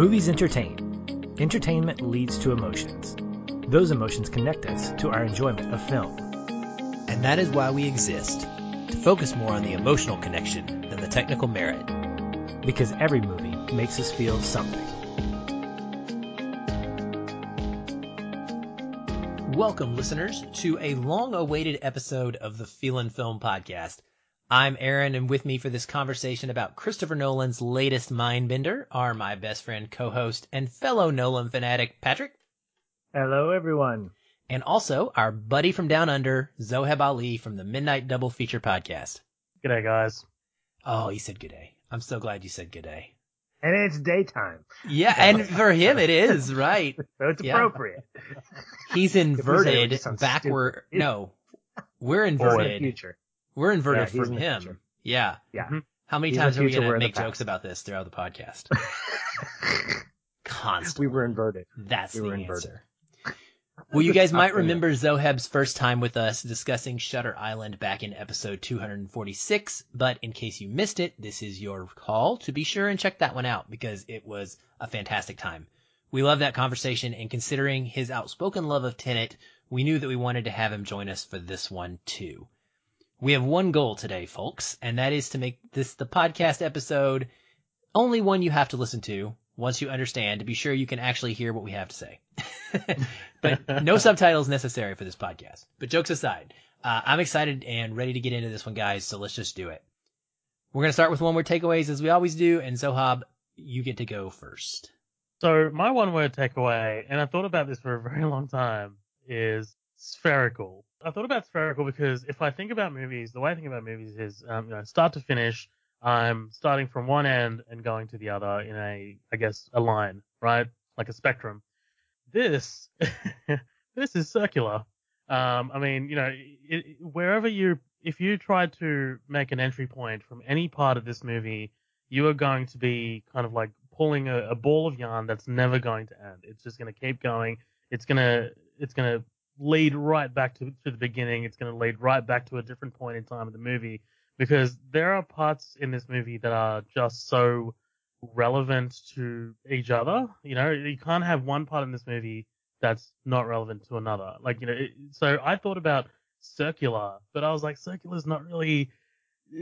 Movies entertain. Entertainment leads to emotions. Those emotions connect us to our enjoyment of film. And that is why we exist to focus more on the emotional connection than the technical merit. Because every movie makes us feel something. Welcome, listeners, to a long awaited episode of the Feelin' Film Podcast. I'm Aaron, and with me for this conversation about Christopher Nolan's latest Mindbender are my best friend, co host, and fellow Nolan fanatic, Patrick. Hello, everyone. And also our buddy from down under, Zoheb Ali from the Midnight Double Feature Podcast. G'day, guys. Oh, he said good day. I'm so glad you said good day. And it's daytime. Yeah, and for him it is, right. So it's Yeah. appropriate. He's If we say it, it inverted backward. No, we're inverted. Future. We're inverted Yeah, from in him. future. Yeah. Yeah. Mhm. How many He's times the are we going to make jokes about this throughout the podcast? Constant. We were inverted. That's we the were answer. Well, you guys might remember Zoheb's first time with us discussing Shutter Island back in episode 246, but in case you missed it, this is your call to be sure and check that one out because it was a fantastic time. We love that conversation and considering his outspoken love of Tenet, we knew that we wanted to have him join us for this one too. We have one goal today, folks, and that is to make this the podcast episode only one you have to listen to once you understand to be sure you can actually hear what we have to say. but no subtitles necessary for this podcast. But jokes aside, uh, I'm excited and ready to get into this one, guys. So let's just do it. We're gonna start with one word takeaways as we always do, and Zoheb, you get to go first. So my one word takeaway, and I thought about this for a very long time, is spherical. I thought about spherical because if I think about movies, the way I think about movies is, um, you know, start to finish, I'm starting from one end and going to the other in a, I guess, a line, right? Like a spectrum. This, this is circular. Um, I mean, you know, it, wherever you, if you try to make an entry point from any part of this movie, you are going to be kind of like pulling a, a ball of yarn that's never going to end. It's just going to keep going. It's going to, it's going to lead right back to, to the beginning. It's going to lead right back to a different point in time of the movie because there are parts in this movie that are just so relevant to each other. You know, you can't have one part in this movie that's not relevant to another. Like, you know, it, so I thought about circular, but I was like, circular is not really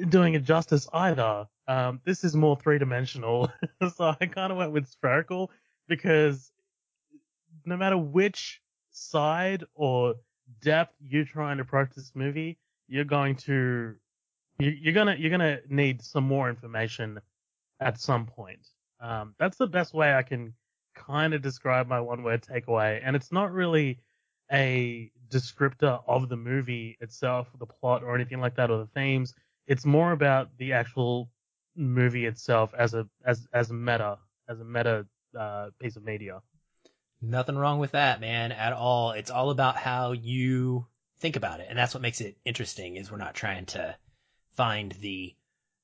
doing it justice either. Um, this is more three dimensional. so I kind of went with spherical because no matter which side or depth you're trying to approach this movie, you're going to, you, you're gonna, you're gonna need some more information at some point. Um, that's the best way I can kind of describe my one word takeaway. And it's not really a descriptor of the movie itself, the plot or anything like that, or the themes. It's more about the actual movie itself as a as as a meta as a meta uh, piece of media. Nothing wrong with that, man, at all. It's all about how you think about it. And that's what makes it interesting is we're not trying to find the,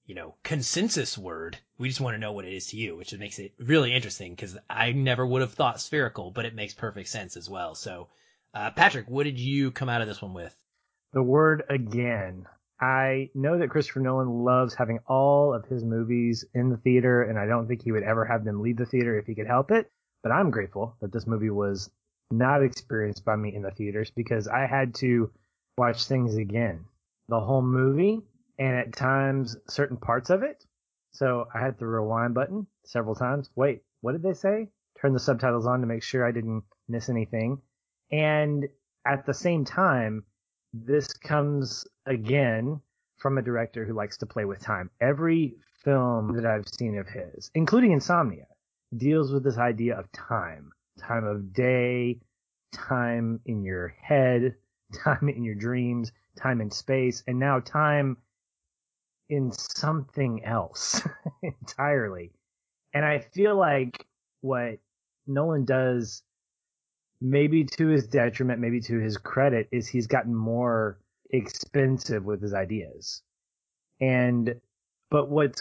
you know, consensus word. We just want to know what it is to you, which makes it really interesting because I never would have thought spherical, but it makes perfect sense as well. So, uh, Patrick, what did you come out of this one with? The word again. I know that Christopher Nolan loves having all of his movies in the theater, and I don't think he would ever have them leave the theater if he could help it. But I'm grateful that this movie was not experienced by me in the theaters because I had to watch things again. The whole movie, and at times certain parts of it. So I had the rewind button several times. Wait, what did they say? Turn the subtitles on to make sure I didn't miss anything. And at the same time, this comes again from a director who likes to play with time. Every film that I've seen of his, including Insomnia, deals with this idea of time. Time of day, time in your head, time in your dreams, time in space, and now time in something else entirely. And I feel like what Nolan does maybe to his detriment, maybe to his credit, is he's gotten more expensive with his ideas. And, but what's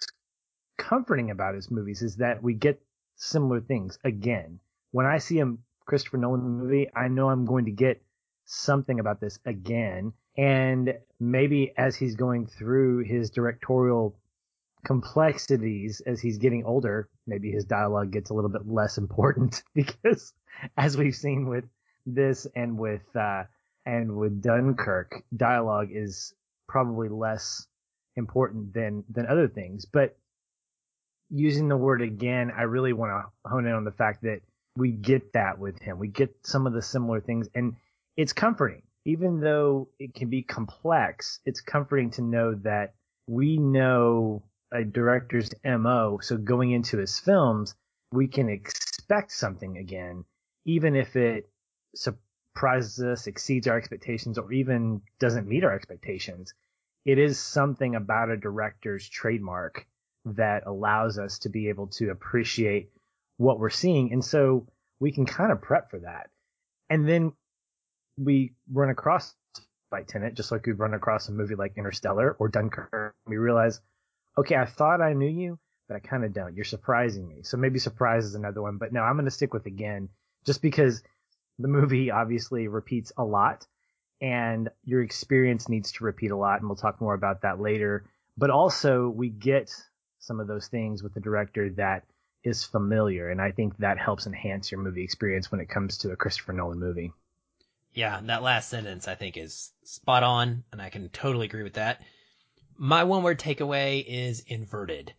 comforting about his movies is that we get similar things again. When I see a Christopher Nolan movie, I know I'm going to get something about this again. And maybe as he's going through his directorial complexities as he's getting older. Maybe his dialogue gets a little bit less important because, as we've seen with this and with uh, and with Dunkirk, dialogue is probably less important than than other things. But using the word again, I really want to hone in on the fact that we get that with him. We get some of the similar things, and it's comforting. Even though it can be complex, it's comforting to know that we know a director's MO. So going into his films, we can expect something again, even if it surprises us, exceeds our expectations, or even doesn't meet our expectations. It is something about a director's trademark that allows us to be able to appreciate what we're seeing. And so we can kind of prep for that. And then we run across by Tenet, just like we've run across a movie like Interstellar or Dunkirk. We realize, okay, I thought I knew you, but I kind of don't. You're surprising me. So maybe surprise is another one. But no, I'm going to stick with again, just because the movie obviously repeats a lot and your experience needs to repeat a lot. And we'll talk more about that later. But also we get some of those things with the director that is familiar. And I think that helps enhance your movie experience when it comes to a Christopher Nolan movie. Yeah, that last sentence I think is spot on, and I can totally agree with that. My one word takeaway is inverted.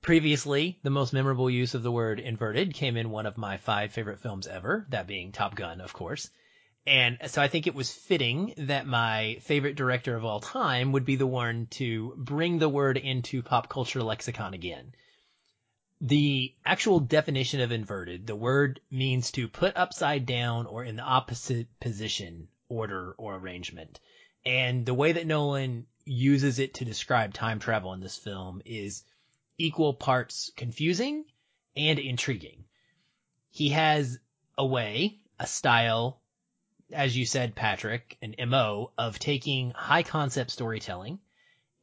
Previously, the most memorable use of the word inverted came in one of my five favorite films ever, that being Top Gun, of course. And so I think it was fitting that my favorite director of all time would be the one to bring the word into pop culture lexicon again. The actual definition of inverted, the word means to put upside down or in the opposite position, order, or arrangement. And the way that Nolan uses it to describe time travel in this film is equal parts confusing and intriguing. He has a way, a style, as you said, Patrick, an MO of taking high concept storytelling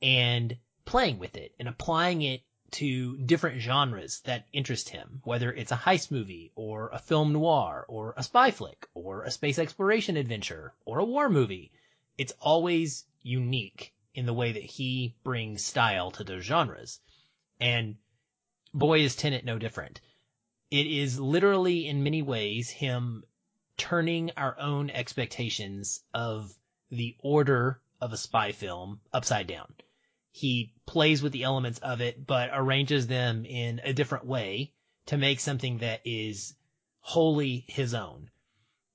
and playing with it and applying it to different genres that interest him, whether it's a heist movie or a film noir or a spy flick or a space exploration adventure or a war movie. It's always unique in the way that he brings style to those genres. And boy is Tenet no different. It is literally in many ways him turning our own expectations of the order of a spy film upside down he plays with the elements of it, but arranges them in a different way to make something that is wholly his own.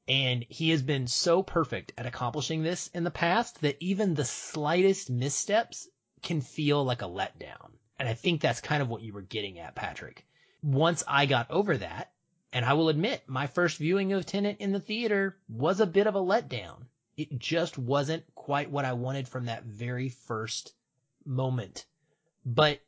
And he has been so perfect at accomplishing this in the past that even the slightest missteps can feel like a letdown. And I think that's kind of what you were getting at, Patrick. Once I got over that, and I will admit, my first viewing of Tenet in the theater was a bit of a letdown. It just wasn't quite what I wanted from that very first moment. But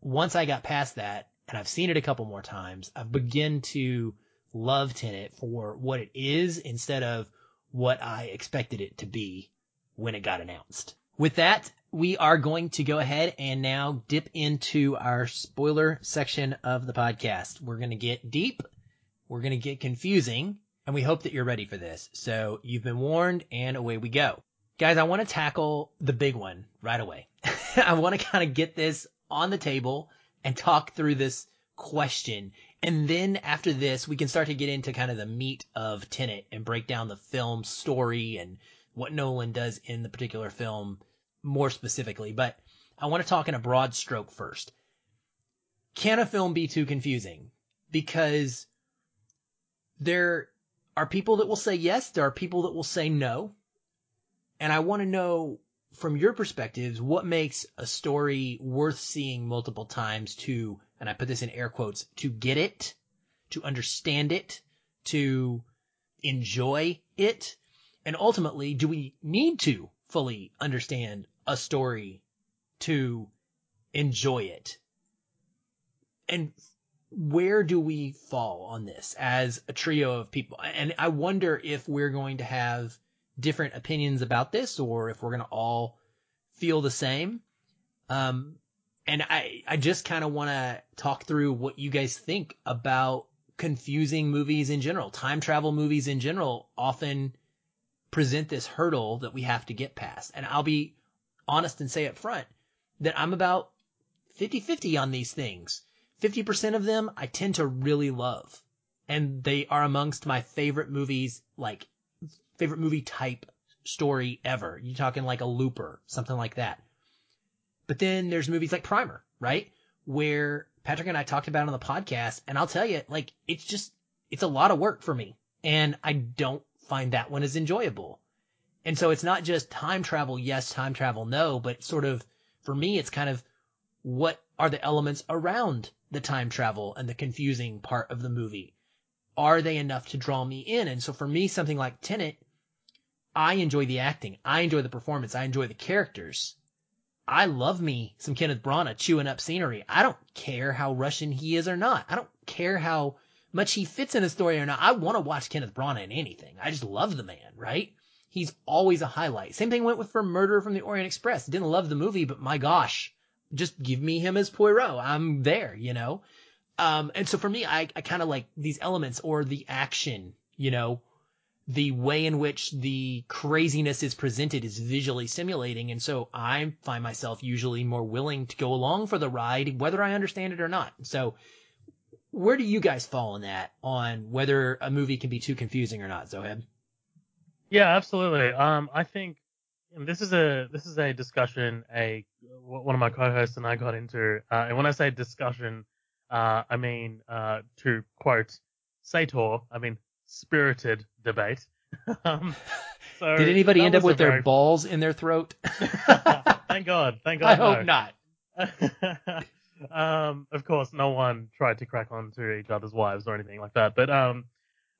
once I got past that, and I've seen it a couple more times, I've begun to love Tenet for what it is instead of what I expected it to be when it got announced. With that, we are going to go ahead and now dip into our spoiler section of the podcast. We're going to get deep. We're going to get confusing and we hope that you're ready for this. So you've been warned and away we go. Guys, I want to tackle the big one right away. I want to kind of get this on the table and talk through this question. And then after this, we can start to get into kind of the meat of Tenet and break down the film story and what Nolan does in the particular film more specifically. But I want to talk in a broad stroke first. Can a film be too confusing? Because there are people that will say yes, there are people that will say no. And I want to know from your perspectives, what makes a story worth seeing multiple times to, and I put this in air quotes, to get it, to understand it, to enjoy it? And ultimately, do we need to fully understand a story to enjoy it? And where do we fall on this as a trio of people? And I wonder if we're going to have different opinions about this or if we're going to all feel the same. Um, and I, I just kind of want to talk through what you guys think about confusing movies in general. Time travel movies in general often present this hurdle that we have to get past. And I'll be honest and say up front that I'm about 50-50 on these things. 50% of them I tend to really love. And they are amongst my favorite movies, like favorite movie type story ever. You're talking like a looper, something like that. But then there's movies like Primer, right? Where Patrick and I talked about on the podcast, and I'll tell you, like, it's just, it's a lot of work for me. And I don't find that one as enjoyable. And so it's not just time travel, yes, time travel, no, but sort of, for me, it's kind of what are the elements around the time travel and the confusing part of the movie? Are they enough to draw me in? And so for me, something like Tenet, I enjoy the acting. I enjoy the performance. I enjoy the characters. I love me some Kenneth Branagh chewing up scenery. I don't care how Russian he is or not. I don't care how much he fits in a story or not. I want to watch Kenneth Branagh in anything. I just love the man, right? He's always a highlight. Same thing went with for Murder from the Orient Express. Didn't love the movie, but my gosh, just give me him as Poirot. I'm there, you know? Um, and so for me, I, I kind of like these elements or the action, you know, the way in which the craziness is presented is visually stimulating. And so I find myself usually more willing to go along for the ride, whether I understand it or not. So where do you guys fall in that on whether a movie can be too confusing or not, Zoheb? Yeah, absolutely. Um, I think this is a this is a discussion a one of my co-hosts and I got into, uh, and when I say discussion, uh, I mean uh, to quote Sator, I mean spirited debate. um, so Did anybody end up with their balls in their throat? thank God. Thank God. I hope not. um, of course, no one tried to crack on to each other's wives or anything like that. But um,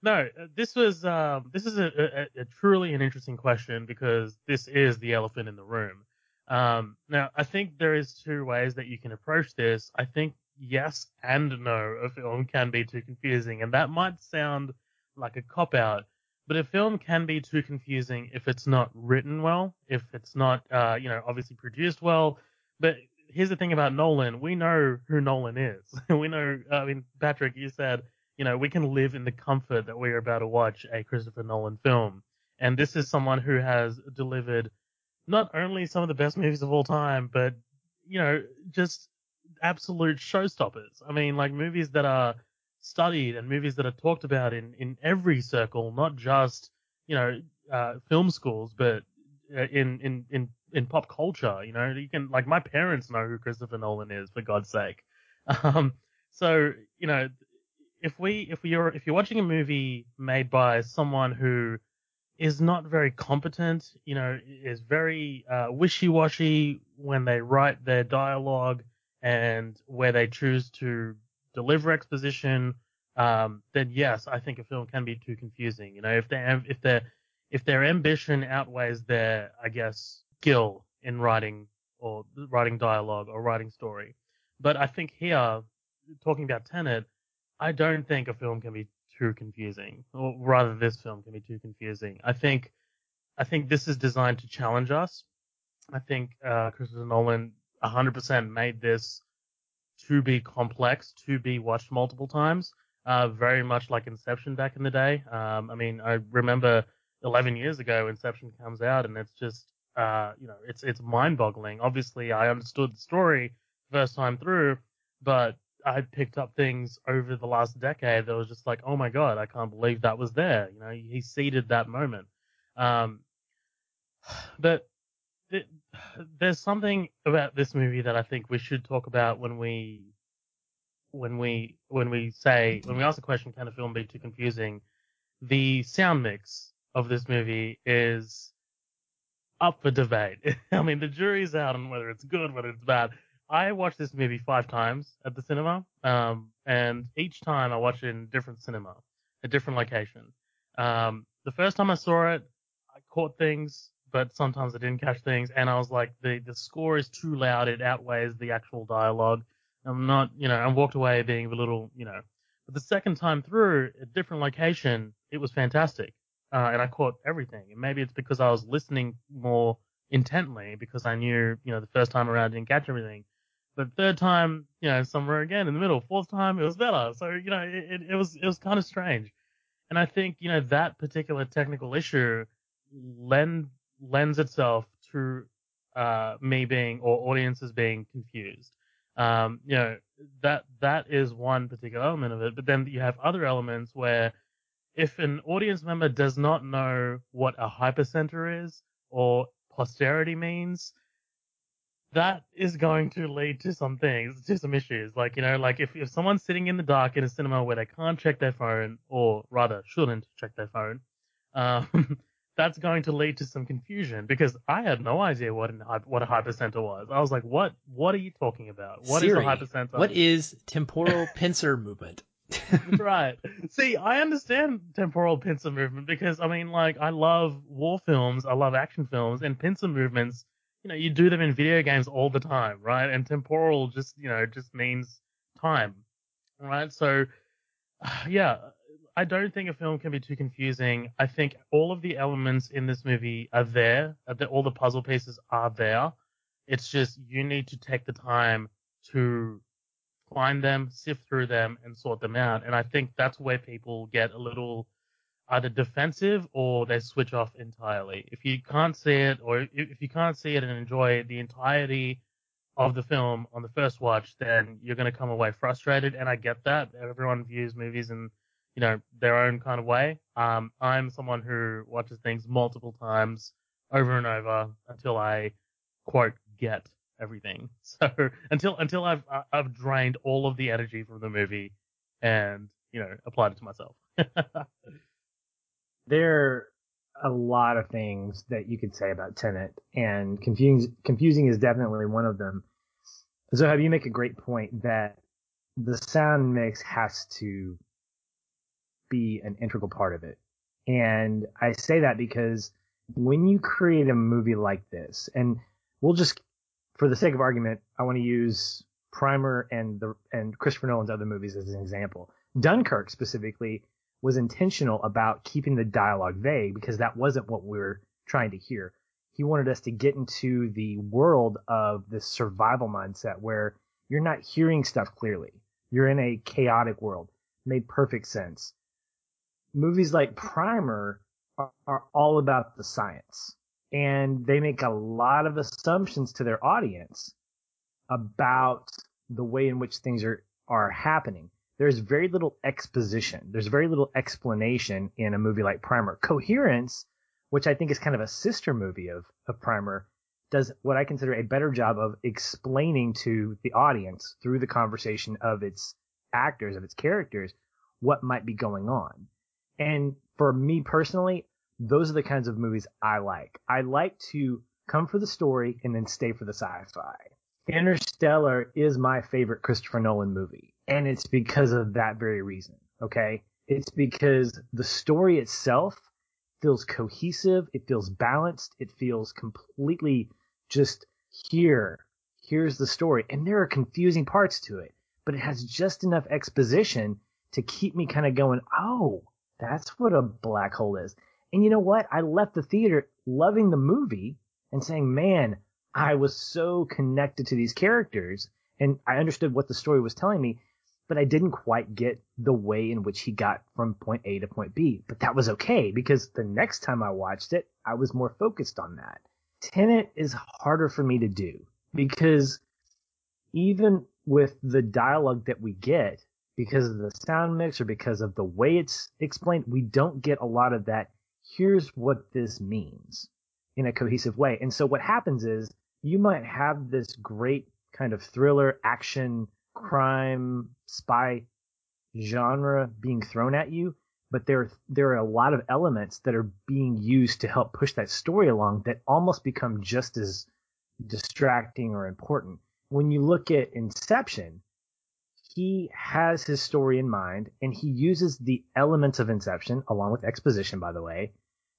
no, this was um, this is a, a, a, truly an interesting question because this is the elephant in the room. Um, now, I think there is two ways that you can approach this. I think yes and no, a film can be too confusing, and that might sound like a cop out. But a film can be too confusing if it's not written well, if it's not, uh, you know, obviously produced well. But here's the thing about Nolan: we know who Nolan is. we know. I mean, Patrick, you said, you know, we can live in the comfort that we are about to watch a Christopher Nolan film, and this is someone who has delivered not only some of the best movies of all time, but you know, just absolute showstoppers. I mean, like movies that are studied and movies that are talked about in, in every circle, not just, you know, uh, film schools, but uh, in, in, in, in pop culture, you know, you can, like my parents know who Christopher Nolan is, for God's sake. Um, so, you know, if we, if you're, if you're watching a movie made by someone who is not very competent, you know, is very, uh, wishy-washy when they write their dialogue and where they choose to deliver exposition, um, then yes, I think a film can be too confusing. You know, if they if their if their ambition outweighs their, I guess, skill in writing or writing dialogue or writing story. But I think here, talking about Tenet, I don't think a film can be too confusing, or rather, this film can be too confusing. I think, I think this is designed to challenge us. I think uh, Christopher Nolan 100% made this to be complex, to be watched multiple times. Uh, very much like Inception back in the day. Um, I mean, I remember 11 years ago, Inception comes out, and it's just, uh, you know, it's it's mind-boggling. Obviously, I understood the story first time through, but I picked up things over the last decade that was just like, oh my god, I can't believe that was there. You know, he seeded that moment. Um, but there's something about this movie that I think we should talk about when we when we when we say when we ask the question, can a film be too confusing? The sound mix of this movie is up for debate. I mean, the jury's out on whether it's good, whether it's bad. I watched this maybe five times at the cinema, um, and each time I watched it in a different cinema, a different location. Um, the first time I saw it, I caught things but sometimes I didn't catch things, and I was like, the the score is too loud; it outweighs the actual dialogue. I'm not, you know, I walked away being a little, you know. But the second time through, a different location, it was fantastic, uh, and I caught everything. And maybe it's because I was listening more intently because I knew, you know, the first time around I didn't catch everything. But third time, you know, somewhere again in the middle. Fourth time, it was better. So you know, it, it, it was it was kind of strange. And I think you know that particular technical issue lend lends itself to uh, me being or audiences being confused. Um, you know, that that is one particular element of it. But then you have other elements where if an audience member does not know what a hypercenter is or posterity means, that is going to lead to some things, to some issues. Like, you know, like if, if someone's sitting in the dark in a cinema where they can't check their phone, or rather shouldn't check their phone, um, that's going to lead to some confusion because I had no idea what an, what a hypercenter was. I was like, what, what are you talking about? What Siri, is a hypercenter? What is temporal pincer movement? right. See, I understand temporal pincer movement because I mean, like, I love war films, I love action films, and pincer movements you know, you do them in video games all the time, right? And temporal just, you know, just means time, right? So, yeah, I don't think a film can be too confusing. I think all of the elements in this movie are there. Uh, all the puzzle pieces are there. It's just you need to take the time to find them, sift through them, and sort them out. And I think that's where people get a little either defensive or they switch off entirely. If you can't see it, or if you can't see it and enjoy the entirety of the film on the first watch, then you're going to come away frustrated. And I get that. Everyone views movies in, you know, their own kind of way. Um, I'm someone who watches things multiple times over and over until I quote get everything. So until until I've I've drained all of the energy from the movie and you know applied it to myself. there are a lot of things that you could say about Tenet, and confusing confusing is definitely one of them. So, have you make a great point that the sound mix has to be an integral part of it, and I say that because when you create a movie like this, and we'll just, for the sake of argument, I want to use Primer and the and Christopher Nolan's other movies as an example. Dunkirk specifically was intentional about keeping the dialogue vague because that wasn't what we were trying to hear. He wanted us to get into the world of this survival mindset where you're not hearing stuff clearly. You're in a chaotic world. Made perfect sense. Movies like Primer are, are all about the science and they make a lot of assumptions to their audience about the way in which things are, are happening there's very little exposition. There's very little explanation in a movie like Primer. Coherence, which I think is kind of a sister movie of, of Primer, does what I consider a better job of explaining to the audience through the conversation of its actors, of its characters, what might be going on. And for me personally, those are the kinds of movies I like. I like to come for the story and then stay for the sci-fi. Interstellar is my favorite Christopher Nolan movie. And it's because of that very reason. Okay. It's because the story itself feels cohesive. It feels balanced. It feels completely just here. Here's the story. And there are confusing parts to it, but it has just enough exposition to keep me kind of going, Oh, that's what a black hole is. And you know what? I left the theater loving the movie and saying, man, I was so connected to these characters and I understood what the story was telling me but I didn't quite get the way in which he got from point A to point B. But that was okay because the next time I watched it, I was more focused on that. Tenet is harder for me to do because even with the dialogue that we get, because of the sound mix or because of the way it's explained, we don't get a lot of that. Here's what this means in a cohesive way. And so what happens is you might have this great kind of thriller action crime spy genre being thrown at you, but there there are a lot of elements that are being used to help push that story along that almost become just as distracting or important. When you look at Inception, he has his story in mind and he uses the elements of Inception along with exposition by the way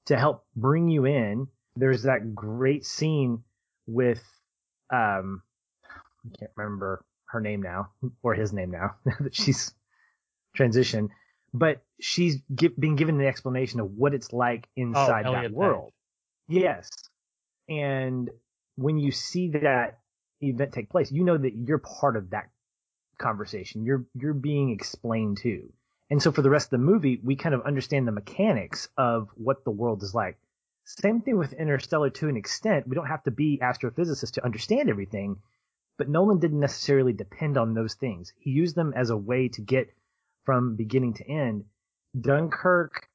to help bring you in. There's that great scene with um I can't remember her name now or his name now that she's transitioned, but she's give, been given an explanation of what it's like oh, inside oh, that world. Page. Yes. And when you see that event take place, you know that you're part of that conversation. You're, you're being explained to. And so for the rest of the movie, we kind of understand the mechanics of what the world is like. Same thing with Interstellar to an extent. We don't have to be astrophysicists to understand everything, but Nolan didn't necessarily depend on those things. He used them as a way to get from beginning to end. Dunkirk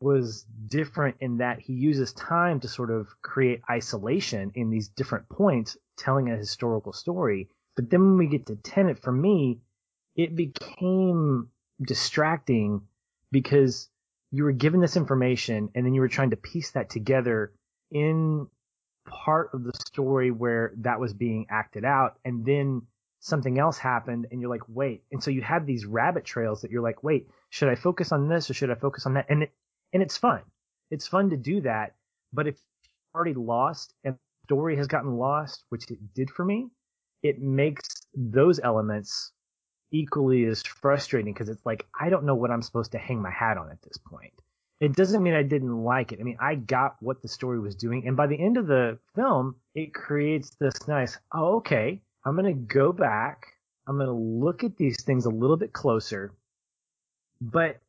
was different in that he uses time to sort of create isolation in these different points, telling a historical story. But then when we get to Tenet, for me, it became distracting because you were given this information and then you were trying to piece that together in part of the story where that was being acted out and then something else happened and you're like wait. And so you have these rabbit trails that you're like wait should i focus on this or should i focus on that? And it, and it's fun. It's fun to do that but if already lost and story has gotten lost which it did for me it makes those elements equally as frustrating because it's like I don't know what I'm supposed to hang my hat on at this point. It doesn't mean I didn't like it. I mean, I got what the story was doing, and by the end of the film, it creates this nice, oh, okay, I'm gonna go back, I'm gonna look at these things a little bit closer, but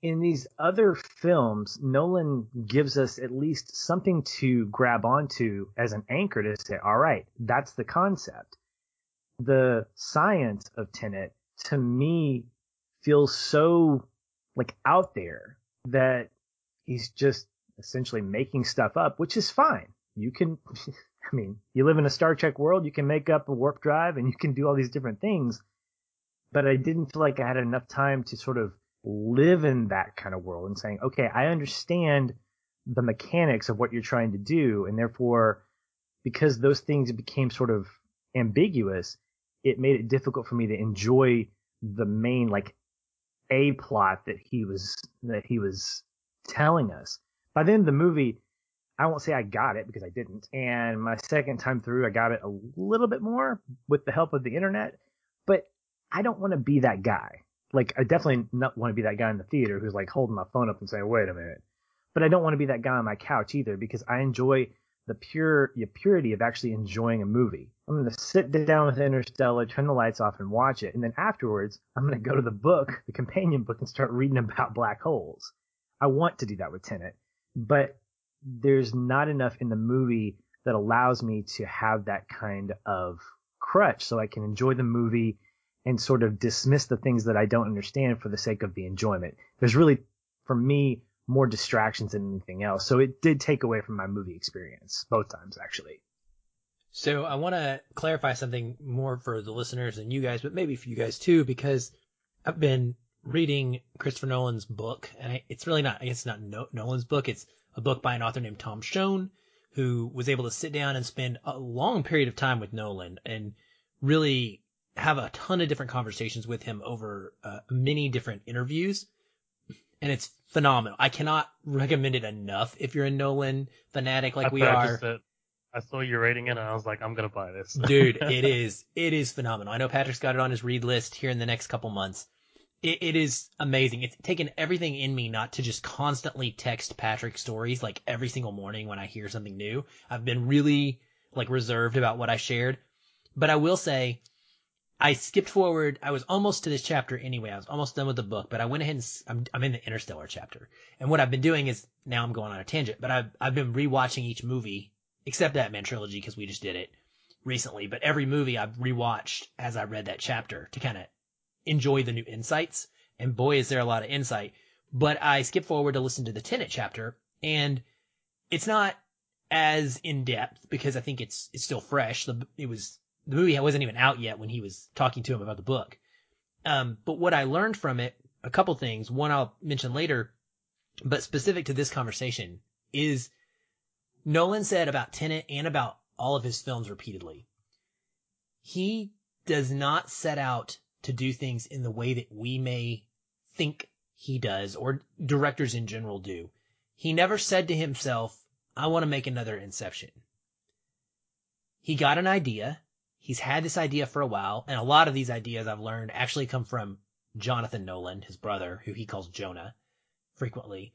in these other films, Nolan gives us at least something to grab onto as an anchor to say, all right, that's the concept. The science of Tenet to me feels so like out there that he's just essentially making stuff up, which is fine. You can, I mean, you live in a Star Trek world, you can make up a warp drive and you can do all these different things. But I didn't feel like I had enough time to sort of live in that kind of world and saying, okay, I understand the mechanics of what you're trying to do. And therefore, because those things became sort of ambiguous, it made it difficult for me to enjoy the main like a plot that he was that he was telling us. By the end of the movie, I won't say I got it because I didn't. And my second time through, I got it a little bit more with the help of the internet. But I don't want to be that guy. Like I definitely not want to be that guy in the theater who's like holding my phone up and saying, "Wait a minute." But I don't want to be that guy on my couch either because I enjoy the pure the purity of actually enjoying a movie. I'm going to sit down with Interstellar, turn the lights off, and watch it. And then afterwards, I'm going to go to the book, the companion book, and start reading about black holes. I want to do that with Tenet, but there's not enough in the movie that allows me to have that kind of crutch so I can enjoy the movie and sort of dismiss the things that I don't understand for the sake of the enjoyment. There's really, for me, more distractions than anything else. So it did take away from my movie experience both times, actually. So I want to clarify something more for the listeners and you guys, but maybe for you guys too, because I've been reading Christopher Nolan's book, and I, it's really not, I guess it's not no, Nolan's book. It's a book by an author named Tom Shone, who was able to sit down and spend a long period of time with Nolan and really have a ton of different conversations with him over uh, many different interviews. And it's phenomenal. I cannot recommend it enough if you're a Nolan fanatic like I we are. I saw you rating it and I was like, I'm gonna buy this. Dude, it is it is phenomenal. I know Patrick's got it on his read list here in the next couple months. It, it is amazing. It's taken everything in me not to just constantly text Patrick stories like every single morning when I hear something new. I've been really like reserved about what I shared, but I will say I skipped forward. I was almost to this chapter anyway. I was almost done with the book, but I went ahead and I'm, I'm in the Interstellar chapter. And what I've been doing is now I'm going on a tangent, but I've I've been rewatching each movie except Batman trilogy because we just did it recently. But every movie I've rewatched as I read that chapter to kind of enjoy the new insights. And boy, is there a lot of insight. But I skip forward to listen to the Tenet chapter, and it's not as in depth because I think it's it's still fresh. The it was the movie wasn't even out yet when he was talking to him about the book. Um, but what I learned from it, a couple things. One I'll mention later, but specific to this conversation is Nolan said about Tenet and about all of his films repeatedly. He does not set out to do things in the way that we may think he does or directors in general do. He never said to himself, I want to make another Inception. He got an idea. He's had this idea for a while, and a lot of these ideas I've learned actually come from Jonathan Nolan, his brother, who he calls Jonah frequently.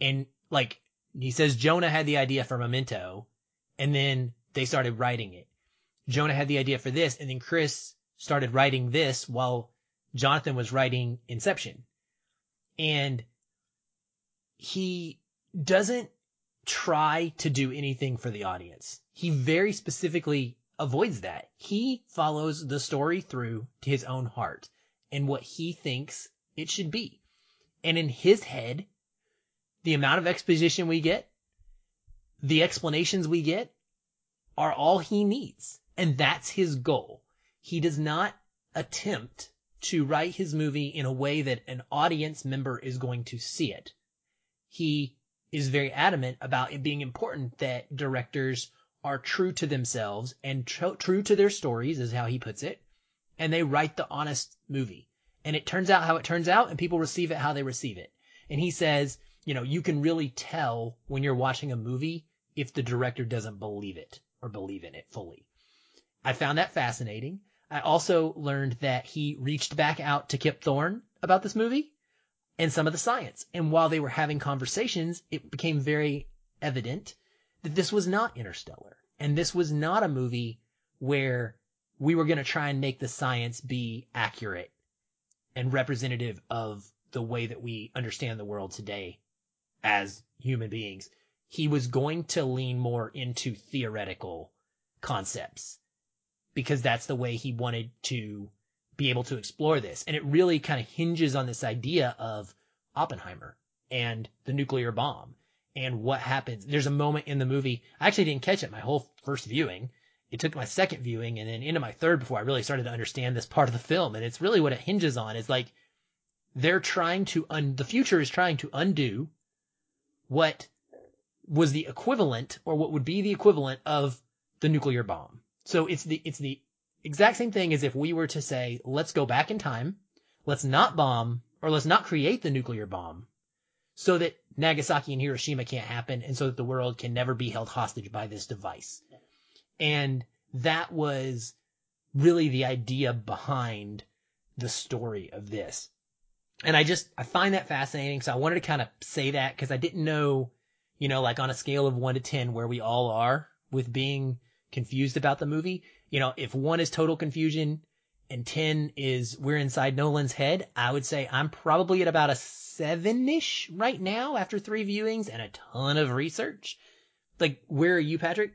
And like he says Jonah had the idea for Memento, and then they started writing it. Jonah had the idea for this, and then Chris started writing this while Jonathan was writing Inception. And he doesn't try to do anything for the audience. He very specifically avoids that. He follows the story through to his own heart and what he thinks it should be. And in his head, the amount of exposition we get, the explanations we get are all he needs. And that's his goal. He does not attempt to write his movie in a way that an audience member is going to see it. He is very adamant about it being important that directors are true to themselves and tr- true to their stories is how he puts it. And they write the honest movie. And it turns out how it turns out and people receive it how they receive it. And he says, you know, you can really tell when you're watching a movie if the director doesn't believe it or believe in it fully. I found that fascinating. I also learned that he reached back out to Kip Thorne about this movie and some of the science. And while they were having conversations, it became very evident that this was not Interstellar. And this was not a movie where we were going to try and make the science be accurate and representative of the way that we understand the world today as human beings. He was going to lean more into theoretical concepts because that's the way he wanted to be able to explore this. And it really kind of hinges on this idea of Oppenheimer and the nuclear bomb and what happens. There's a moment in the movie. I actually didn't catch it my whole first viewing. It took my second viewing and then into my third before I really started to understand this part of the film. And it's really what it hinges on is like they're trying to un, the future is trying to undo what was the equivalent or what would be the equivalent of the nuclear bomb. So it's the, it's the exact same thing as if we were to say, let's go back in time. Let's not bomb or let's not create the nuclear bomb so that Nagasaki and Hiroshima can't happen and so that the world can never be held hostage by this device. And that was really the idea behind the story of this. And I just, I find that fascinating. So I wanted to kind of say that because I didn't know, you know, like on a scale of one to 10 where we all are with being confused about the movie. You know, if one is total confusion and 10 is we're inside Nolan's head, I would say I'm probably at about a seven ish right now after three viewings and a ton of research. Like, where are you, Patrick?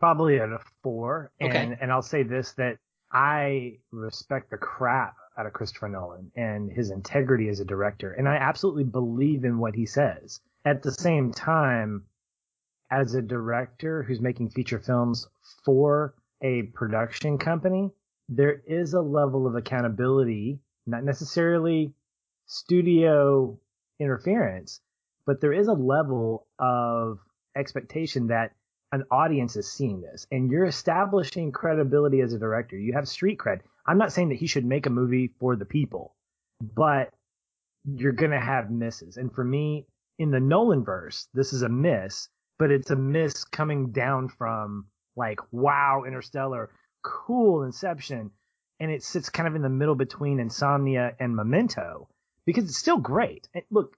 Probably at a four. Okay. And, and I'll say this that I respect the crap out of Christopher Nolan and his integrity as a director. And I absolutely believe in what he says. At the same time, as a director who's making feature films for a production company, there is a level of accountability, not necessarily studio interference, but there is a level of expectation that an audience is seeing this and you're establishing credibility as a director. You have street cred. I'm not saying that he should make a movie for the people, but you're going to have misses. And for me, in the Nolan verse, this is a miss, but it's a miss coming down from like, wow, Interstellar, cool Inception. And it sits kind of in the middle between Insomnia and Memento because it's still great. And look,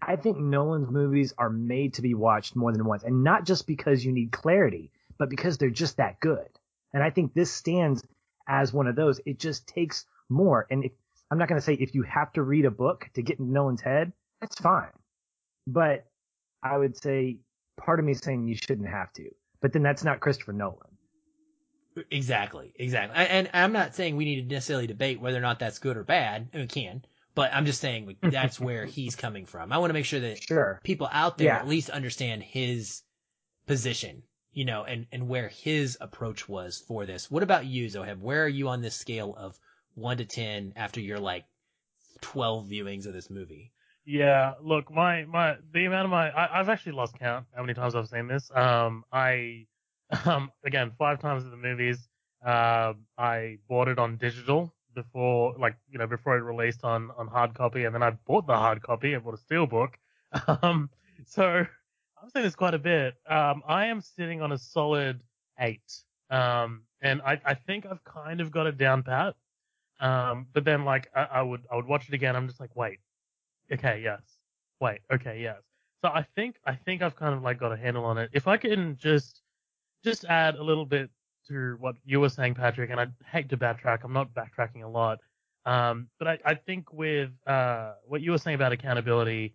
I think Nolan's movies are made to be watched more than once, and not just because you need clarity, but because they're just that good. And I think this stands as one of those. It just takes more. And if, I'm not going to say if you have to read a book to get in Nolan's head, that's fine. But I would say part of me saying you shouldn't have to. But then that's not Christopher Nolan. Exactly, exactly. And I'm not saying we need to necessarily debate whether or not that's good or bad. We can, but I'm just saying like, that's where he's coming from. I want to make sure that Sure. people out there Yeah. at least understand his position, you know, and, and where his approach was for this. What about you, Zoheb? Where are you on this scale of one to 10 after your like 12 viewings of this movie? Yeah, look, my my the amount of my I, I've actually lost count how many times I've seen this. Um, I um again five times at the movies. Uh, I bought it on digital before, like you know, before it released on on hard copy, and then I bought the hard copy. I bought a steelbook. Um, so I've seen this quite a bit. Um, I am sitting on a solid eight. Um, and I I think I've kind of got it down pat. Um, but then like I, I would I would watch it again. I'm just like, wait, okay, yes. Wait, okay, yes. So I think I think I've kind of like got a handle on it. If I can just just add a little bit to what you were saying, Patrick, and I hate to backtrack. I'm not backtracking a lot. Um, but I, I think with uh, what you were saying about accountability,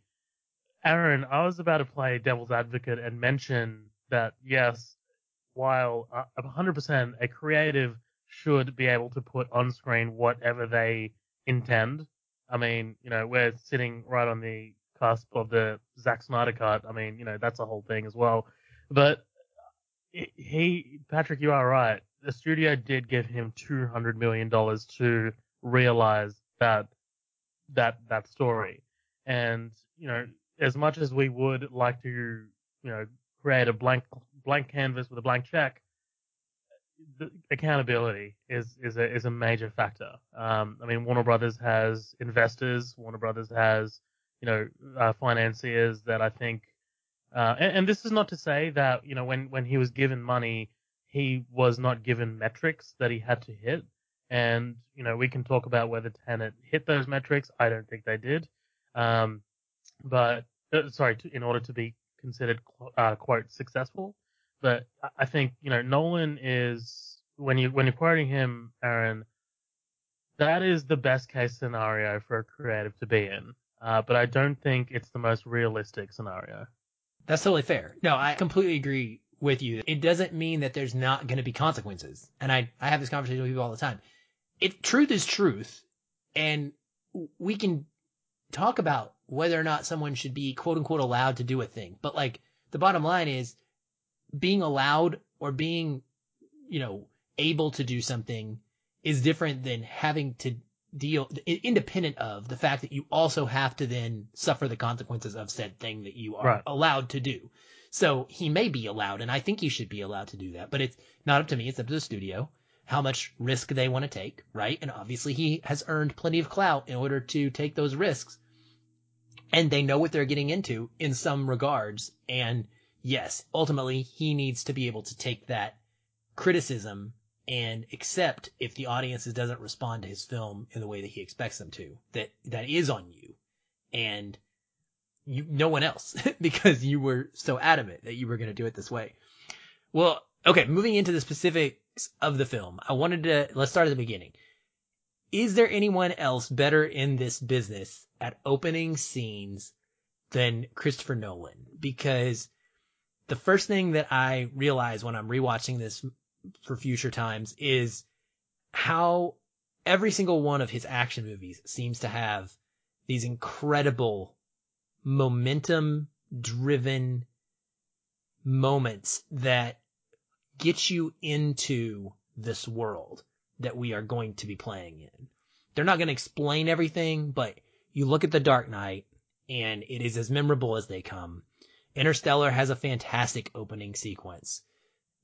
Aaron, I was about to play devil's advocate and mention that yes, while uh, 100% a creative should be able to put on screen whatever they intend. I mean, you know, we're sitting right on the cusp of the Zack Snyder cut. I mean, you know, that's a whole thing as well. But he, Patrick, you are right. The studio did give him two hundred million dollars to realize that that that story, and you know, as much as we would like to, you know, create a blank blank canvas with a blank check, accountability is is a is a major factor. Um, I mean, Warner Brothers has investors. Warner Brothers has you know uh, financiers that I think uh, and, and, this is not to say that you know when when he was given money, he was not given metrics that he had to hit. And you know we can talk about whether Tenet hit those metrics. I don't think they did. Um, but uh, sorry, to, in order to be considered uh, quote successful. But I think you know Nolan is when you when you're quoting him, Aaron, that is the best case scenario for a creative to be in. Uh, but I don't think it's the most realistic scenario. That's totally fair. No, I completely agree with you. It doesn't mean that there's not going to be consequences. And I, I have this conversation with people all the time. If truth is truth, and we can talk about whether or not someone should be quote unquote allowed to do a thing. But like the bottom line is being allowed or being, you know, able to do something is different than having to deal independent of the fact that you also have to then suffer the consequences of said thing that you are right. allowed to do. So he may be allowed, and I think he should be allowed to do that, but it's not up to me. It's up to the studio how much risk they want to take, right? And obviously he has earned plenty of clout in order to take those risks. And they know what they're getting into in some regards. And yes, ultimately he needs to be able to take that criticism and accept if the audience doesn't respond to his film in the way that he expects them to. That that is on you, and you no one else because you were so adamant that you were going to do it this way. Well, okay, moving into the specifics of the film, I wanted to let's start at the beginning. Is there anyone else better in this business at opening scenes than Christopher Nolan? Because the first thing that I realize when I'm rewatching this for future times is how every single one of his action movies seems to have these incredible momentum driven moments that get you into this world that we are going to be playing in. They're not going to explain everything, but you look at The Dark Knight and it is as memorable as they come. Interstellar has a fantastic opening sequence.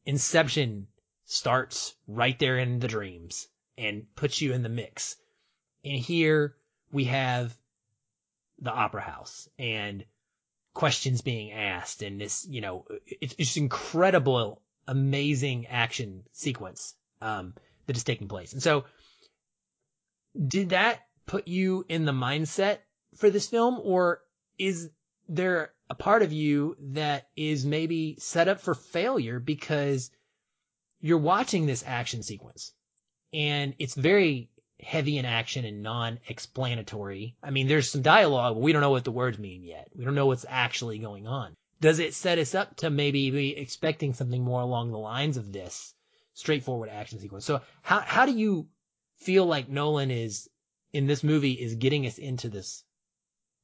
Inception starts right there in the dreams and puts you in the mix. And here we have the opera house and questions being asked and this, you know, it's, it's incredible, amazing action sequence, um, that is taking place. And so did that put you in the mindset for this film or is there a part of you that is maybe set up for failure because you're watching this action sequence and it's very heavy in action and non-explanatory. I mean, there's some dialogue, but we don't know what the words mean yet. We don't know what's actually going on. Does it set us up to maybe be expecting something more along the lines of this straightforward action sequence? So how, how do you feel like Nolan is in this movie is getting us into this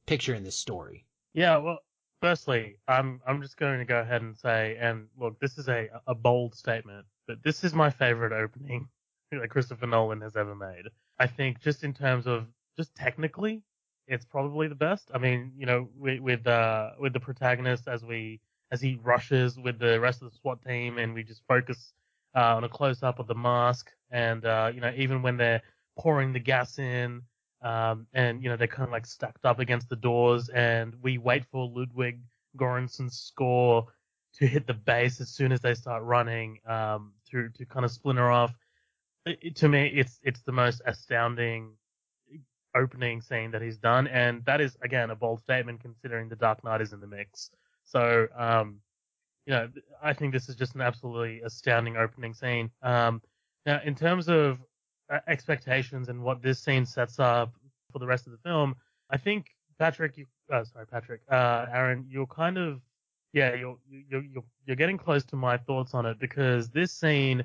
picture in this story? Yeah, well, firstly, I'm I'm just going to go ahead and say, and look, this is a a bold statement, but this is my favorite opening that Christopher Nolan has ever made. I think just in terms of just technically, it's probably the best. I mean, you know, with with, uh, with the protagonist as we as he rushes with the rest of the SWAT team, and we just focus uh, on a close up of the mask, and uh, you know, even when they're pouring the gas in, um, and you know they're kind of like stacked up against the doors, and we wait for Ludwig Göransson's score to hit the bass as soon as they start running um, to to kind of splinter off. It, to me, it's it's the most astounding opening scene that he's done, and that is again a bold statement considering the Dark Knight is in the mix. So, um, you know, I think this is just an absolutely astounding opening scene. Um, now, in terms of uh, expectations and what this scene sets up for the rest of the film, I think Patrick, you, uh, sorry, Patrick, uh, Aaron, you're kind of yeah, you're you're you're, you're getting close to my thoughts on it because this scene,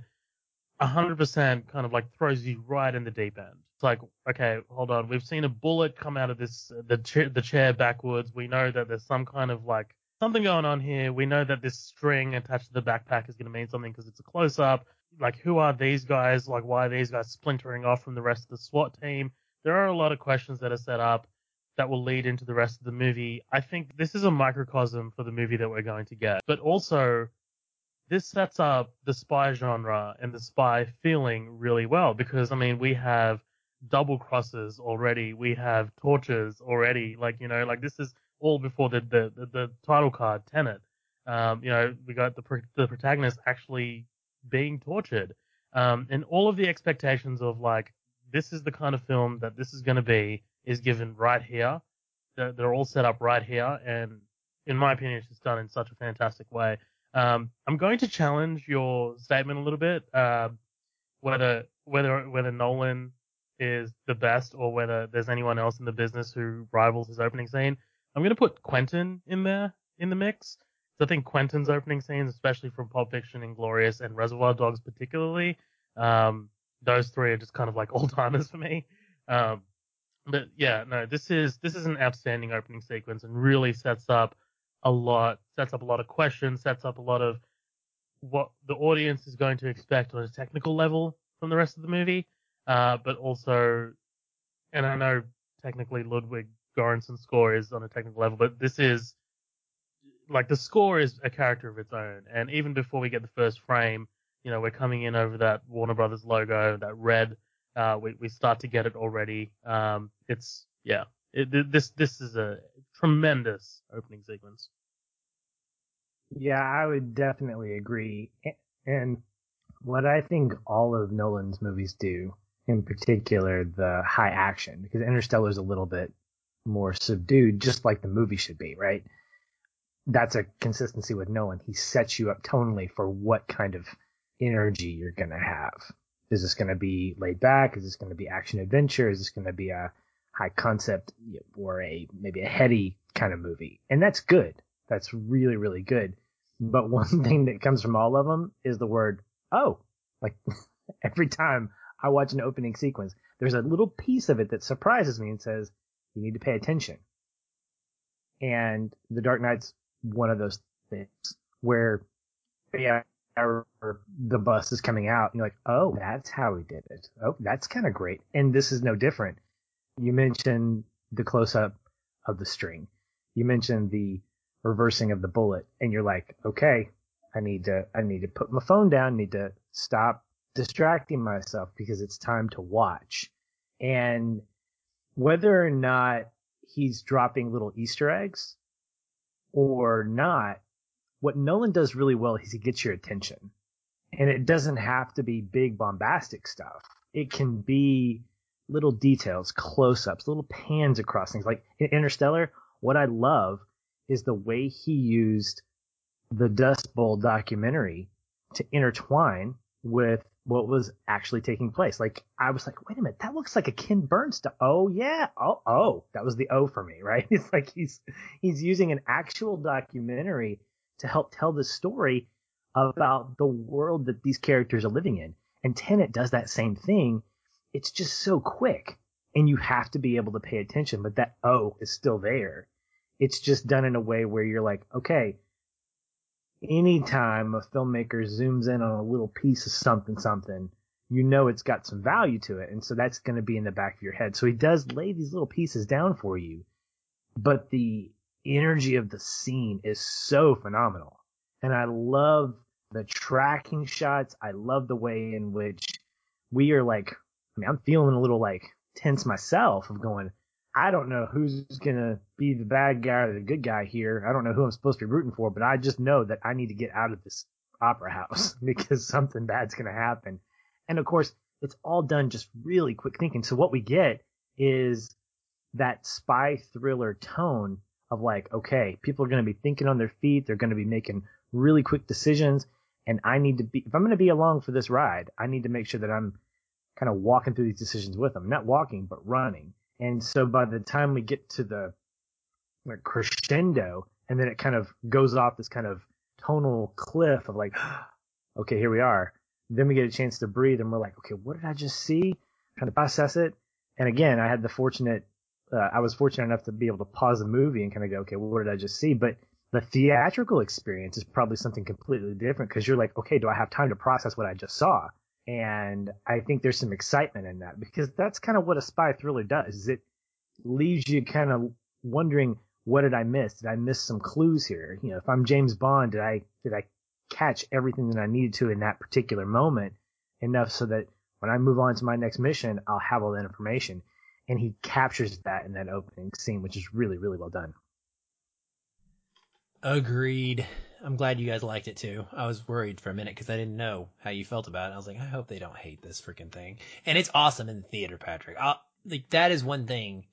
hundred percent, kind of like throws you right in the deep end. It's like, okay, hold on, we've seen a bullet come out of this uh, the chair, the chair backwards. We know that there's some kind of like something going on here. We know that this string attached to the backpack is going to mean something because it's a close up. Like, who are these guys? Like, why are these guys splintering off from the rest of the SWAT team? There are a lot of questions that are set up that will lead into the rest of the movie. I think this is a microcosm for the movie that we're going to get. But also, this sets up the spy genre and the spy feeling really well because, I mean, we have double crosses already. We have tortures already. Like, you know, like this is all before the, the, the, the title card, Tenet. Um, you know, we got the, the protagonist actually being tortured. Um, and all of the expectations of like, this is the kind of film that this is going to be is given right here. They're, they're, all set up right here, and in my opinion, it's just done in such a fantastic way. Um, I'm going to challenge your statement a little bit, uh, whether whether whether Nolan is the best or whether there's anyone else in the business who rivals his opening scene. I'm going to put Quentin in there in the mix. So I think Quentin's opening scenes, especially from Pulp Fiction, Inglourious, and Reservoir Dogs particularly, um, those three are just kind of like all timers for me. Um, but yeah, no, this is this is an outstanding opening sequence and really sets up a lot, sets up a lot of questions, sets up a lot of what the audience is going to expect on a technical level from the rest of the movie, uh, but also, and I know technically Ludwig Göransson's score is on a technical level, but this is like the score is a character of its own, and even before we get the first frame, you know, we're coming in over that Warner Brothers logo, that red uh, we we start to get it already. Um, it's yeah, it, this this is a tremendous opening sequence. Yeah, I would definitely agree. And what I think all of Nolan's movies do, in particular the high action, because Interstellar is a little bit more subdued, just like the movie should be, right? That's a consistency with Nolan. He sets you up tonally for what kind of energy you're going to have. Is this going to be laid back? Is this going to be action adventure? Is this going to be a high concept or a maybe a heady kind of movie? And that's good. That's really really good. But one thing that comes from all of them is the word oh. Like every time I watch an opening sequence, there's a little piece of it that surprises me and says you need to pay attention. And The Dark Knight's one of those things where yeah, or the bus is coming out and you're like, oh, that's how he did it. Oh, that's kind of great. And this is no different. You mentioned the close up of the string. You mentioned the reversing of the bullet and you're like, okay, I need to, I need to put my phone down, I need to stop distracting myself because it's time to watch. And whether or not he's dropping little Easter eggs or not, what Nolan does really well is he gets your attention. And it doesn't have to be big bombastic stuff. It can be little details, close ups, little pans across things. Like in Interstellar, what I love is the way he used the Dust Bowl documentary to intertwine with what was actually taking place. Like I was like, wait a minute, that looks like a Ken Burns stuff. Oh yeah. Oh oh, that was the O for me, right? It's like he's he's using an actual documentary to help tell the story about the world that these characters are living in. And Tenet does that same thing. It's just so quick and you have to be able to pay attention, but that O is still there. It's just done in a way where you're like, okay, anytime a filmmaker zooms in on a little piece of something, something, you know it's got some value to it. And so that's going to be in the back of your head. So he does lay these little pieces down for you, but the energy of the scene is so phenomenal. And I love the tracking shots. I love the way in which we are like, I mean, I'm feeling a little like tense myself of going, I don't know who's going to be the bad guy or the good guy here. I don't know who I'm supposed to be rooting for, but I just know that I need to get out of this opera house because something bad's going to happen. And of course, it's all done just really quick thinking. So what we get is that spy thriller tone of like, okay, people are going to be thinking on their feet. They're going to be making really quick decisions. And I need to be, if I'm going to be along for this ride, I need to make sure that I'm kind of walking through these decisions with them, not walking, but running. And so by the time we get to the like, crescendo and then it kind of goes off this kind of tonal cliff of like, okay, here we are. Then we get a chance to breathe, and we're like, okay, what did I just see? trying to process it. And again, I had the fortunate, uh, I was fortunate enough to be able to pause the movie and kind of go, okay, well, what did I just see? But the theatrical experience is probably something completely different because you're like, okay, do I have time to process what I just saw? And I think there's some excitement in that because that's kind of what a spy thriller does. Is it leaves you kind of wondering, what did I miss? Did I miss some clues here? You know, if I'm James Bond, did I did I catch everything that I needed to in that particular moment enough so that when I move on to my next mission, I'll have all that information. And he captures that in that opening scene, which is really, really well done. Agreed. I'm glad you guys liked it too. I was worried for a minute because I didn't know how you felt about it. I was like, I hope they don't hate this freaking thing. And it's awesome in the theater, Patrick. I'll, like that is one thing.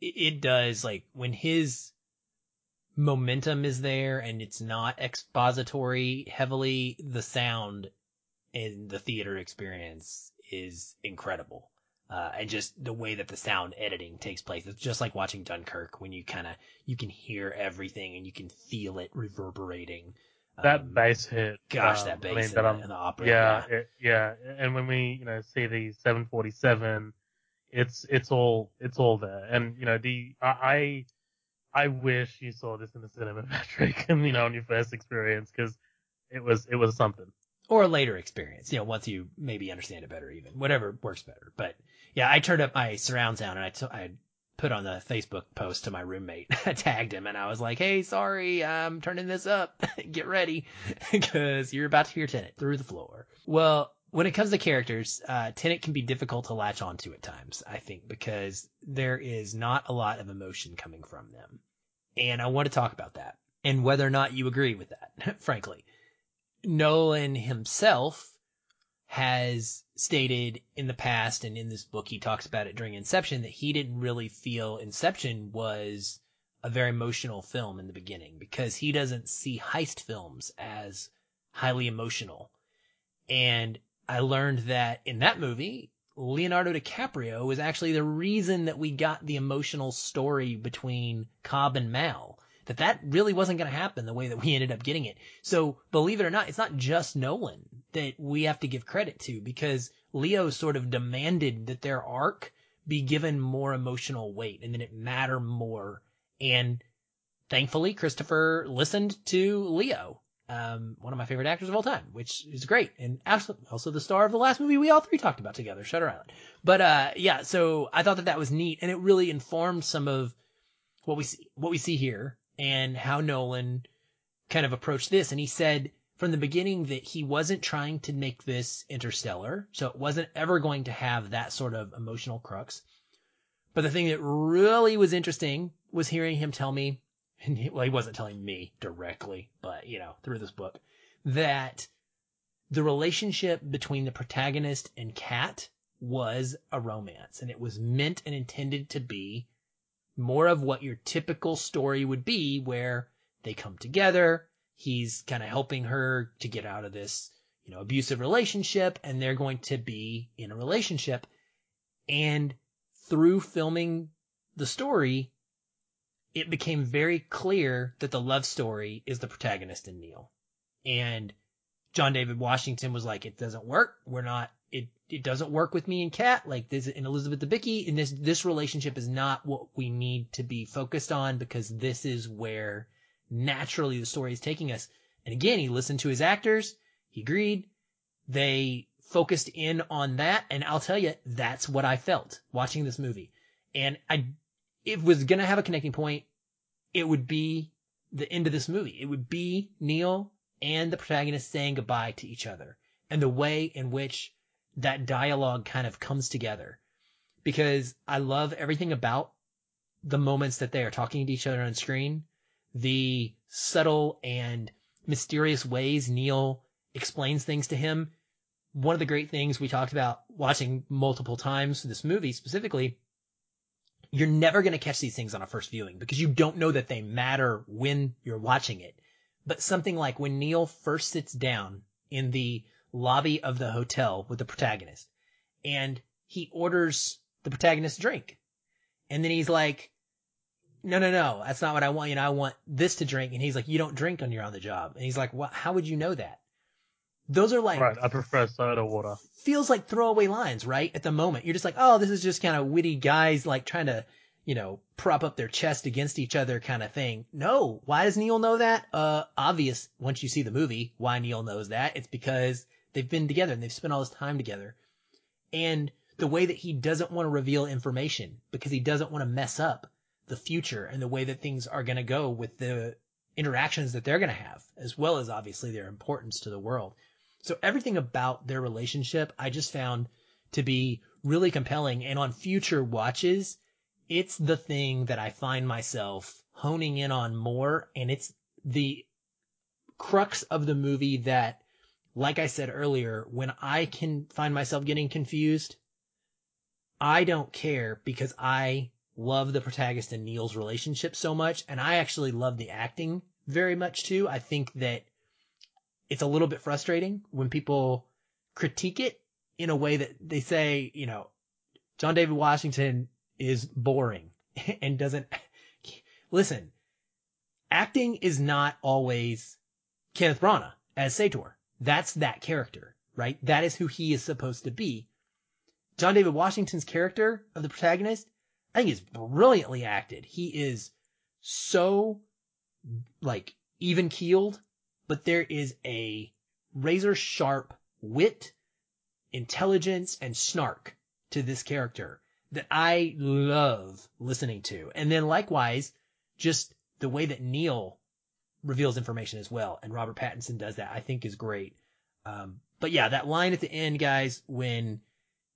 It, it does like when his momentum is there and it's not expository heavily. The sound in the theater experience is incredible. Uh, and just the way that the sound editing takes place. It's just like watching Dunkirk when you kind of, you can hear everything and you can feel it reverberating. That Um, bass hit. Gosh, um, that bass I mean, in, that the, I'm- in the opera. yeah, it, yeah. And when we, you know, see the 747, it's it's all it's all there. And you know, the I I I wish you saw this in the cinema, Patrick, and you know, on your first experience, because it was it was something. or a later experience, you know, once you maybe understand it better, even whatever works better. But yeah, I turned up my surround sound and I, t- I put on the Facebook post to my roommate. I tagged him and I was like, Hey, sorry, I'm turning this up. Get ready because you're about to hear Tenet through the floor. Well, when it comes to characters, uh, Tenet can be difficult to latch onto at times, I think, because there is not a lot of emotion coming from them. And I want to talk about that and whether or not you agree with that, frankly. Nolan himself has stated in the past and in this book he talks about it during Inception that he didn't really feel Inception was a very emotional film in the beginning because he doesn't see heist films as highly emotional. And I learned that in that movie, Leonardo DiCaprio was actually the reason that we got the emotional story between Cobb and Mal. That that really wasn't going to happen the way that we ended up getting it. So believe it or not, it's not just Nolan that we have to give credit to because Leo sort of demanded that their arc be given more emotional weight and that it matter more. And thankfully, Christopher listened to Leo, um, one of my favorite actors of all time, which is great. And also the star of the last movie we all three talked about together, Shutter Island. But, uh, yeah, so I thought that that was neat and it really informed some of what we see, what we see here and how Nolan kind of approached this. And he said from the beginning that he wasn't trying to make this interstellar. So it wasn't ever going to have that sort of emotional crux. But the thing that really was interesting was hearing him tell me, and he, well, he wasn't telling me directly, but you know, through this book, that the relationship between the protagonist and Kat was a romance and it was meant and intended to be more of what your typical story would be where they come together. He's kind of helping her to get out of this, you know, abusive relationship and they're going to be in a relationship. And through filming the story, it became very clear that the love story is the protagonist in Neil. And John David Washington was like, it doesn't work. We're not, it, it doesn't work with me and Kat. Like this and Elizabeth Debicki and this, this relationship is not what we need to be focused on because this is where naturally the story is taking us. And again, he listened to his actors. He agreed. They focused in on that. And I'll tell you, that's what I felt watching this movie. And I, it was to have a connecting point. It would be the end of this movie. It would be Neil and the protagonist saying goodbye to each other and the way in which that dialogue kind of comes together because I love everything about the moments that they are talking to each other on screen, the subtle and mysterious ways Neil explains things to him. One of the great things we talked about watching multiple times this movie specifically, you're never going to catch these things on a first viewing because you don't know that they matter when you're watching it. But something like when Neil first sits down in the lobby of the hotel with the protagonist and he orders the protagonist a drink. And then he's like, no, no, no, that's not what I want. You know, I want this to drink. And he's like, you don't drink when you're on the job. And he's like, well, how would you know that? Those are like, right. I prefer soda water. feels like throwaway lines, right? At the moment, you're just like, oh, this is just kind of witty guys like trying to, you know, prop up their chest against each other kind of thing. No, why does Neil know that? Uh, obvious once you see the movie, why Neil knows that. It's because they've been together and they've spent all this time together. And the way that he doesn't want to reveal information because he doesn't want to mess up the future and the way that things are going to go with the interactions that they're going to have, as well as obviously their importance to the world. So everything about their relationship, I just found to be really compelling. And on future watches, it's the thing that I find myself honing in on more. And it's the crux of the movie that, like I said earlier, when I can find myself getting confused, I don't care because I love the protagonist and Neil's relationship so much. And I actually love the acting very much too. I think that it's a little bit frustrating when people critique it in a way that they say, you know, John David Washington is boring and doesn't listen. Acting is not always Kenneth Branagh as Sator. That's that character, right? That is who he is supposed to be. John David Washington's character of the protagonist, I think is brilliantly acted. He is so like even keeled, but there is a razor sharp wit, intelligence, and snark to this character that I love listening to. And then likewise, just the way that Neil reveals information as well. And Robert Pattinson does that, I think is great. Um, but yeah, that line at the end, guys, when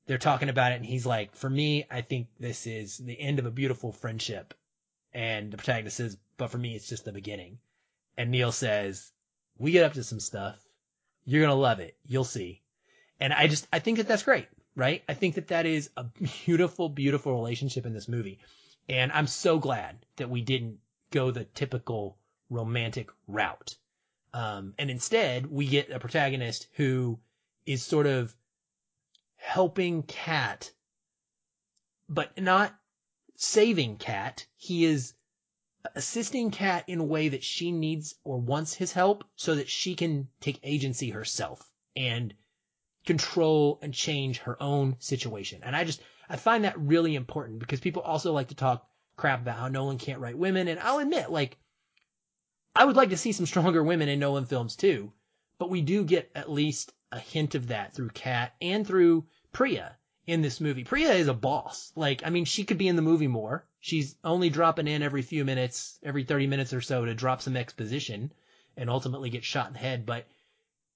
they're talking about it and he's like, for me, I think this is the end of a beautiful friendship. And the protagonist says, but for me, it's just the beginning. And Neil says, we get up to some stuff. You're going to love it. You'll see. And I just, I think that that's great, right? I think that that is a beautiful, beautiful relationship in this movie. And I'm so glad that we didn't go the typical romantic route. Um, and instead we get a protagonist who is sort of helping Kat, but not saving Kat. He is assisting Kat in a way that she needs or wants his help so that she can take agency herself and control and change her own situation. And I just, I find that really important because people also like to talk crap about how Nolan can't write women. And I'll admit, like, I would like to see some stronger women in Nolan films too, but we do get at least a hint of that through Kat and through Priya in this movie. Priya is a boss. Like, I mean, she could be in the movie more. She's only dropping in every few minutes, every 30 minutes or so to drop some exposition and ultimately get shot in the head, but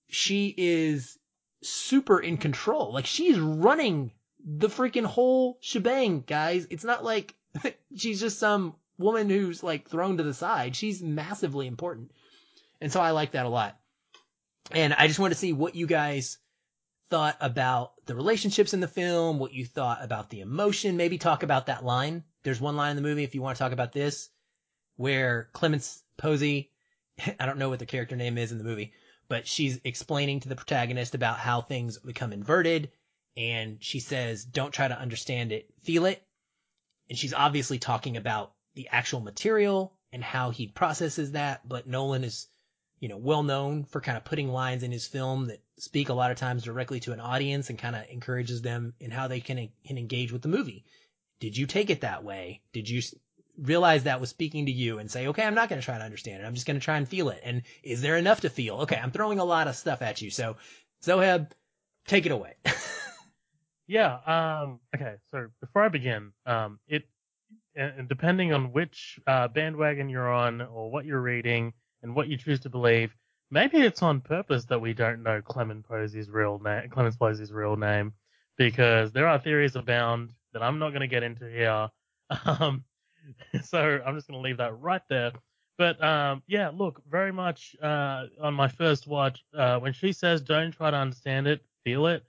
she is super in control. Like, she's running the freaking whole shebang, guys. It's not like she's just some woman who's like thrown to the side. She's massively important. And so I like that a lot. And I just want to see what you guys thought about the relationships in the film, what you thought about the emotion, maybe talk about that line. There's one line in the movie, if you want to talk about this, where Clémence Poésy, I don't know what the character name is in the movie, but she's explaining to the protagonist about how things become inverted. And she says, don't try to understand it, feel it. And she's obviously talking about the actual material and how he processes that, but Nolan is, you know, well known for kind of putting lines in his film that speak a lot of times directly to an audience and kind of encourages them in how they can, can engage with the movie. Did you take it that way? Did you realize that was speaking to you and say, okay, I'm not going to try to understand it. I'm just going to try and feel it. And is there enough to feel? Okay. I'm throwing a lot of stuff at you. So Zoheb, take it away. yeah. Um, okay. So before I begin, um, it, and depending on which uh, bandwagon you're on or what you're reading and what you choose to believe, maybe it's on purpose that we don't know Clement Posey's real name, Clémence Poésy's real name, because there are theories abound that I'm not going to get into here. Um, so I'm just going to leave that right there. But um, yeah, look, very much uh, on my first watch, uh, when she says, "Don't try to understand it, feel it,"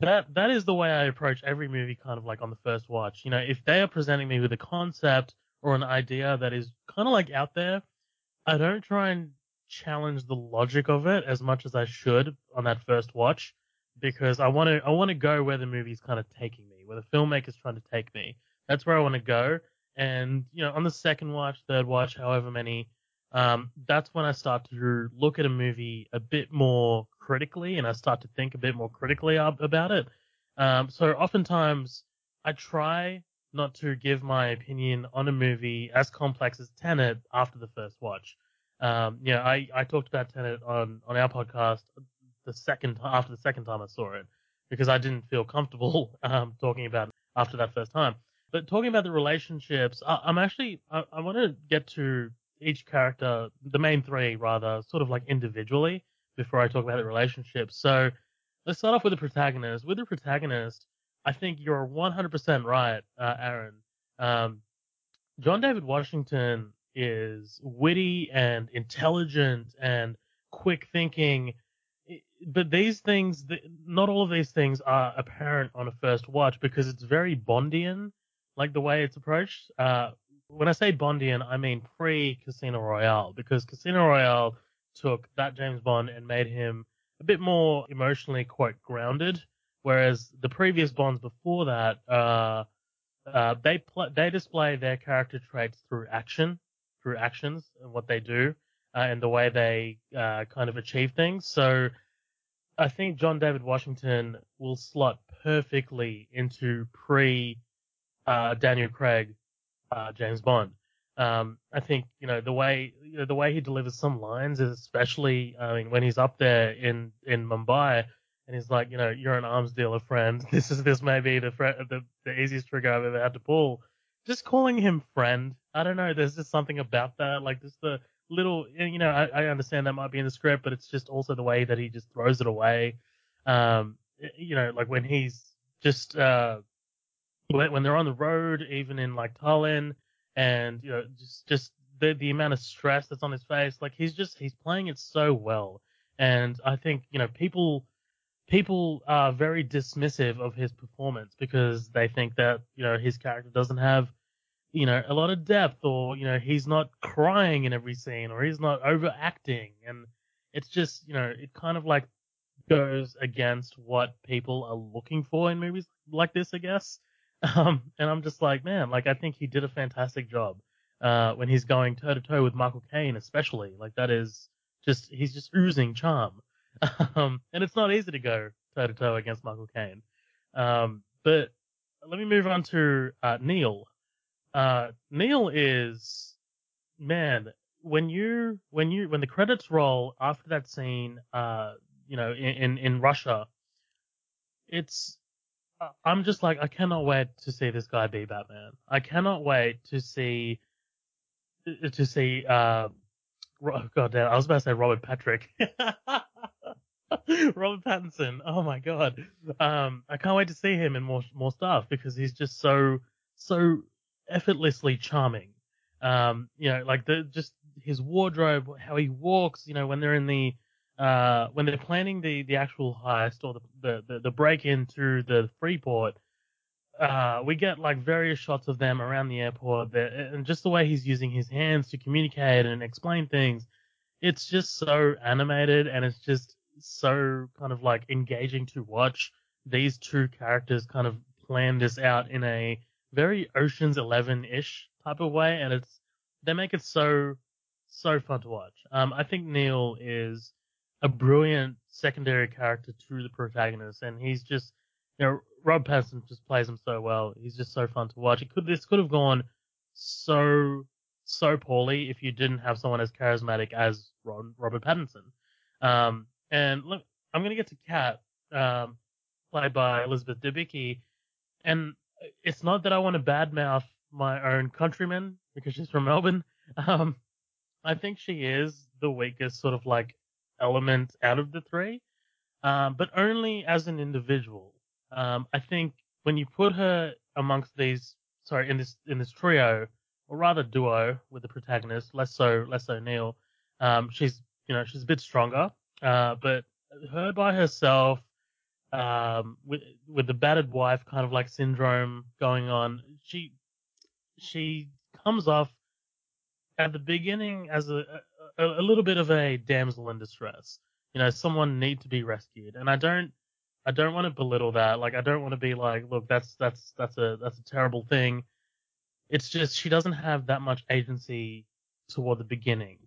that that is the way I approach every movie, kind of like on the first watch. You know, if they are presenting me with a concept or an idea that is kind of like out there, I don't try and challenge the logic of it as much as I should on that first watch because I want to I want to go where the movie's kind of taking me, where the filmmaker's trying to take me. That's where I want to go. and you know, on the second watch, third watch, however many, um, that's when I start to look at a movie a bit more critically, and I start to think a bit more critically about it. Um, so oftentimes I try not to give my opinion on a movie as complex as Tenet after the first watch. Um, know, I, I talked about Tenet on, on our podcast the second after the second time I saw it because I didn't feel comfortable um, talking about it after that first time. But talking about the relationships, I, am actually I, I want to get to each character, the main three rather, sort of like individually before I talk about the relationships. So let's start off with the protagonist. With the protagonist, I think you're 100% right, uh, Aaron. Um, John David Washington is witty and intelligent and quick thinking, but these things, not all of these things are apparent on a first watch because it's very Bondian, like the way it's approached. Uh, when I say Bondian, I mean pre Casino Royale because Casino Royale took that James Bond and made him a bit more emotionally quite grounded, whereas the previous Bonds before that, uh, uh, they pl- they display their character traits through action, through actions and what they do, uh, and the way they uh, kind of achieve things. So I think John David Washington will slot perfectly into pre uh, Daniel Craig uh, James Bond. Um, I think you know the way you know, the way he delivers some lines, is especially I mean when he's up there in in Mumbai and he's like, you know, you're an arms dealer, friend. This is this may be the the the easiest trigger I've ever had to pull. Just calling him friend, I don't know. There's just something about that, like just the little, you know, I, I understand that might be in the script, but it's just also the way that he just throws it away. Um, you know, like when he's just uh when they're on the road, even in like Tallinn and you know just just the the amount of stress that's on his face like he's just he's playing it so well. And i think you know people people are very dismissive of his performance because they think that you know his character doesn't have you know a lot of depth or you know he's not crying in every scene or he's not overacting. And it's just you know it kind of like goes against what people are looking for in movies like this i guess um, and I'm just like, man, like I think he did a fantastic job uh, when he's going toe to toe with Michael Caine, especially. Like that is just he's just oozing charm, um, and it's not easy to go toe to toe against Michael Caine. Um, but let me move on to uh, Neil. Uh, Neil is man when you when you when the credits roll after that scene, uh, you know, in in, in Russia, it's I'm just like, I cannot wait to see this guy be Batman. I cannot wait to see, to see, uh, God damn, I was about to say Robert Patrick. Robert Pattinson. Oh my god. Um, I can't wait to see him in more more stuff because he's just so so effortlessly charming. Um, you know, like the just his wardrobe, how he walks. You know, when they're in the uh, when they're planning the, the actual heist or the, the, the, the break into the Freeport, uh, we get like various shots of them around the airport that, and just the way he's using his hands to communicate and explain things. It's just so animated and it's just so kind of like engaging to watch these two characters kind of plan this out in a very Ocean's Eleven ish type of way. And it's, they make it so, so fun to watch. Um, I think Neil is, a brilliant secondary character to the protagonist, and he's just, you know, Rob Pattinson just plays him so well. He's just so fun to watch. It could this could have gone so so poorly if you didn't have someone as charismatic as Ron, Robert Pattinson. Um, and look, I'm gonna get to Kat, um, played by Elizabeth Debicki, and it's not that I want to badmouth my own countrymen because she's from Melbourne. Um, I think she is the weakest sort of like element out of the three, um, but only as an individual. Um, I think when you put her amongst these, sorry, in this in this trio, or rather duo with the protagonist, less so less so Neil, um, she's you know she's a bit stronger, uh, but her by herself, um, with with the battered wife kind of like syndrome going on, she she comes off at the beginning as a, a, a little bit of a damsel in distress. You know, someone need to be rescued, and I don't, I don't want to belittle that. Like, I don't want to be like, look, that's that's that's a that's a terrible thing. It's just she doesn't have that much agency toward the beginning.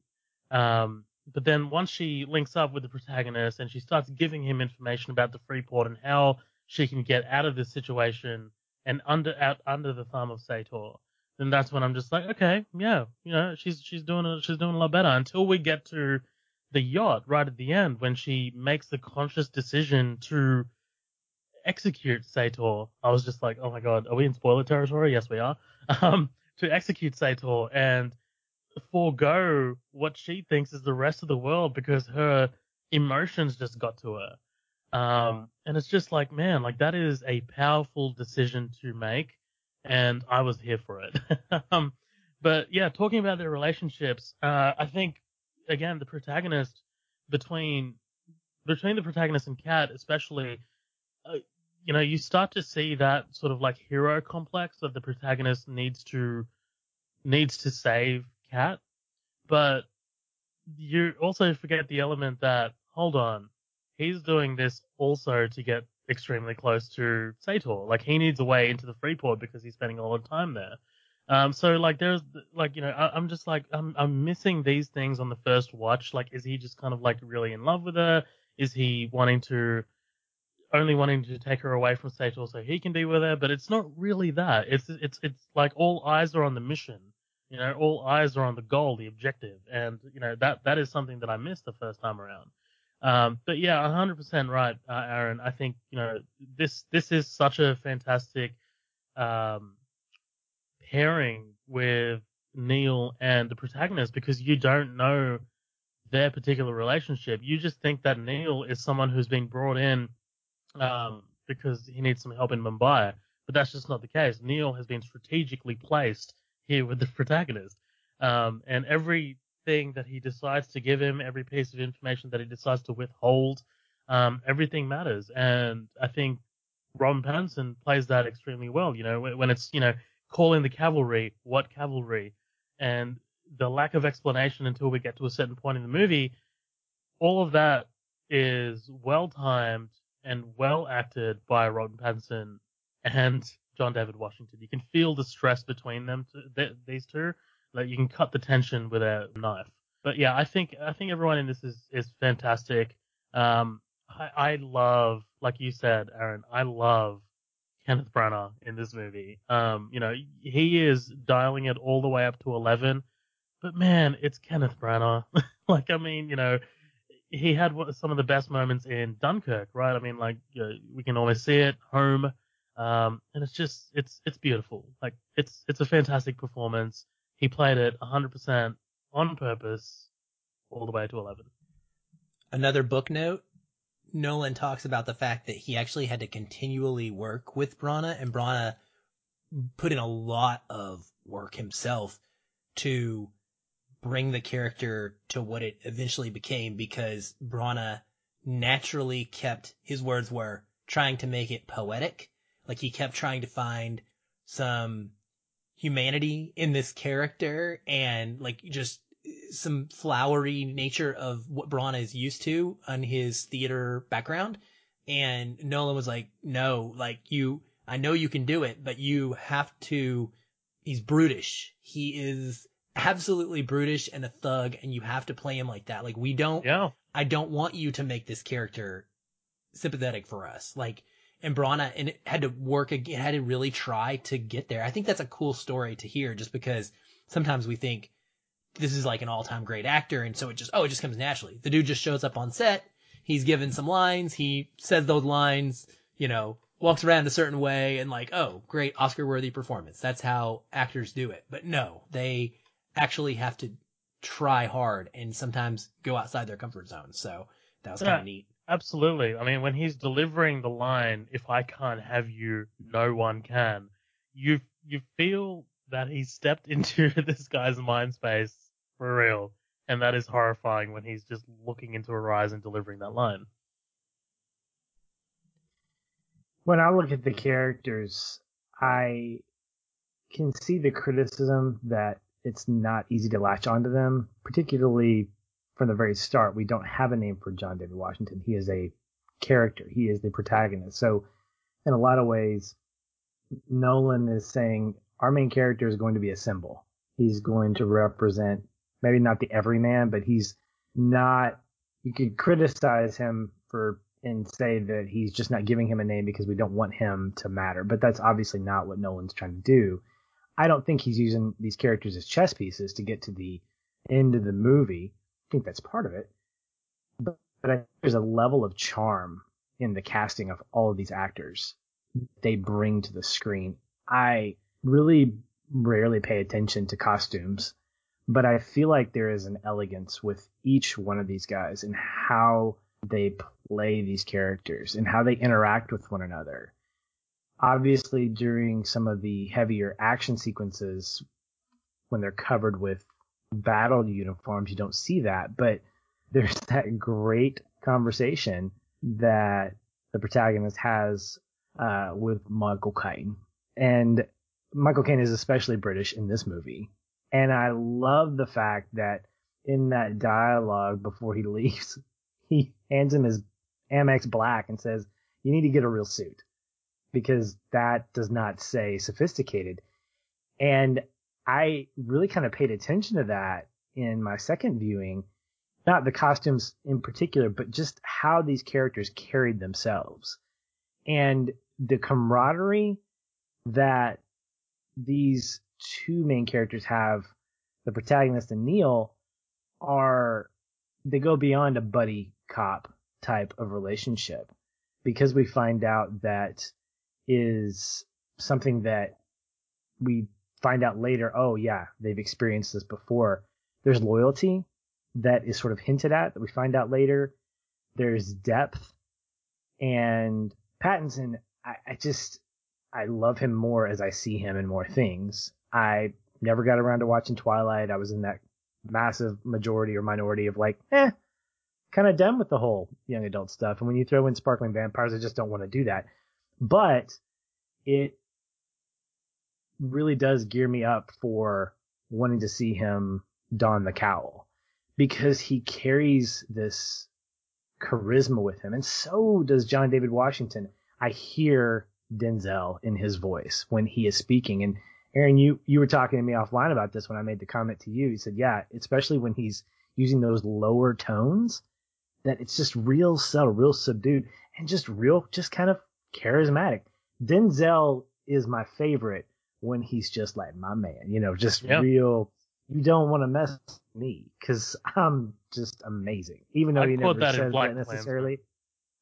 Um, but then once she links up with the protagonist and she starts giving him information about the Freeport and how she can get out of this situation and under out under the thumb of Sator, then that's when I'm just like, okay, yeah, you know, she's she's doing a, she's doing a lot better until we get to the yacht right at the end when she makes the conscious decision to execute Sator. I was just like, oh my god, are we in spoiler territory? Yes, we are. Um, to execute Sator and forego what she thinks is the rest of the world because her emotions just got to her. Um, and it's just like, man, like that is a powerful decision to make, and I was here for it. um, but yeah, talking about their relationships, uh, I think again the protagonist between between the protagonist and Kat, especially, uh, you know, you start to see that sort of like hero complex that the protagonist needs to needs to save Kat, but you also forget the element that hold on, he's doing this also to get extremely close to Sator. Like he needs a way into the Freeport because he's spending a lot of time there. Um, so like there's like you know I, am just like I'm I'm missing these things on the first watch. Like is he just kind of like really in love with her? Is he wanting to only wanting to take her away from Sator so he can be with her? But it's not really that. It's it's it's like all eyes are on the mission. You know, all eyes are on the goal, the objective, and you know that that is something that I missed the first time around. Um, but yeah, 100% right, uh, Aaron. I think you know this this is such a fantastic um, pairing with Neil and the protagonist because you don't know their particular relationship. You just think that Neil is someone who's been brought in um, because he needs some help in Mumbai, but that's just not the case. Neil has been strategically placed here with the protagonist. Um, and everything that he decides to give him, every piece of information that he decides to withhold, um, everything matters. And I think Rob Pattinson plays that extremely well. You know, when it's, you know, calling the cavalry, what cavalry, and the lack of explanation until we get to a certain point in the movie, all of that is well timed and well acted by Rob Pattinson and John David Washington. You can feel the stress between them, th- these two. Like you can cut the tension with a knife. But yeah, I think I think everyone in this is is fantastic. Um, I, I love, like you said, Aaron, I love Kenneth Branagh in this movie. Um, you know, he is dialing it all the way up to eleven. But man, it's Kenneth Branagh. like, I mean, you know, he had some of the best moments in Dunkirk, right? I mean, like, you know, we can always see it. Home, um, and it's just it's it's beautiful. Like it's it's a fantastic performance. He played it 100% on purpose, all the way to 11. Another book note. Nolan talks about the fact that he actually had to continually work with Branagh, and Branagh put in a lot of work himself to bring the character to what it eventually became because Branagh naturally kept his words were trying to make it poetic like he kept trying to find some humanity in this character and like just some flowery nature of what Branagh is used to on his theater background. And Nolan was like, no, like you, I know you can do it, but you have to, he's brutish. He is absolutely brutish and a thug and you have to play him like that. Like we don't, yeah. I don't want you to make this character sympathetic for us. Like and Branagh and it had to work again, had to really try to get there. I think that's a cool story to hear just because sometimes we think this is like an all time great actor. And so it just, oh, it just comes naturally. The dude just shows up on set. He's given some lines. He says those lines, you know, walks around a certain way and like, oh, great Oscar worthy performance. That's how actors do it. But no, they actually have to try hard and sometimes go outside their comfort zone. So that was kind of uh, neat. Absolutely. I mean, when he's delivering the line, "If I can't have you, no one can," you you feel that he's stepped into this guy's mind space for real, and that is horrifying when he's just looking into her eyes and delivering that line. When I look at the characters, I can see the criticism that it's not easy to latch onto them, particularly from the very start, we don't have a name for John David Washington. He is a character. He is the protagonist. So, in a lot of ways, Nolan is saying our main character is going to be a symbol. He's going to represent maybe not the everyman, but he's not. You could criticize him for and say that he's just not giving him a name because we don't want him to matter. But that's obviously not what Nolan's trying to do. I don't think he's using these characters as chess pieces to get to the end of the movie. Think that's part of it. But, but I think there's a level of charm in the casting of all of these actors they bring to the screen. I really rarely pay attention to costumes, but I feel like there is an elegance with each one of these guys and how they play these characters and how they interact with one another. Obviously, during some of the heavier action sequences, when they're covered with battle uniforms, you don't see that, but there's that great conversation that the protagonist has uh, with Michael Caine. And Michael Caine is especially British in this movie. And I love the fact that in that dialogue before he leaves, he hands him his Amex Black and says, "You need to get a real suit because that does not say sophisticated." And I really kind of paid attention to that in my second viewing, not the costumes in particular, but just how these characters carried themselves. And the camaraderie that these two main characters have, the protagonist and Neil, are they go beyond a buddy cop type of relationship because we find out that is something that we find out later, oh yeah, they've experienced this before. There's loyalty that is sort of hinted at that we find out later. There's depth and Pattinson, I, I just I love him more as I see him in more things. I never got around to watching Twilight. I was in that massive majority or minority of like, eh, kind of done with the whole young adult stuff. And when you throw in sparkling vampires, I just don't want to do that. But it really does gear me up for wanting to see him don the cowl because he carries this charisma with him. And so does John David Washington. I hear Denzel in his voice when he is speaking. And Aaron, you, you were talking to me offline about this when I made the comment to you. You said, yeah, especially when he's using those lower tones, that it's just real subtle, real subdued, and just real, just kind of charismatic. Denzel is my favorite when he's just like my man, you know, just yep. real. You don't want to mess with me because I'm just amazing, even though I he never that says that necessarily.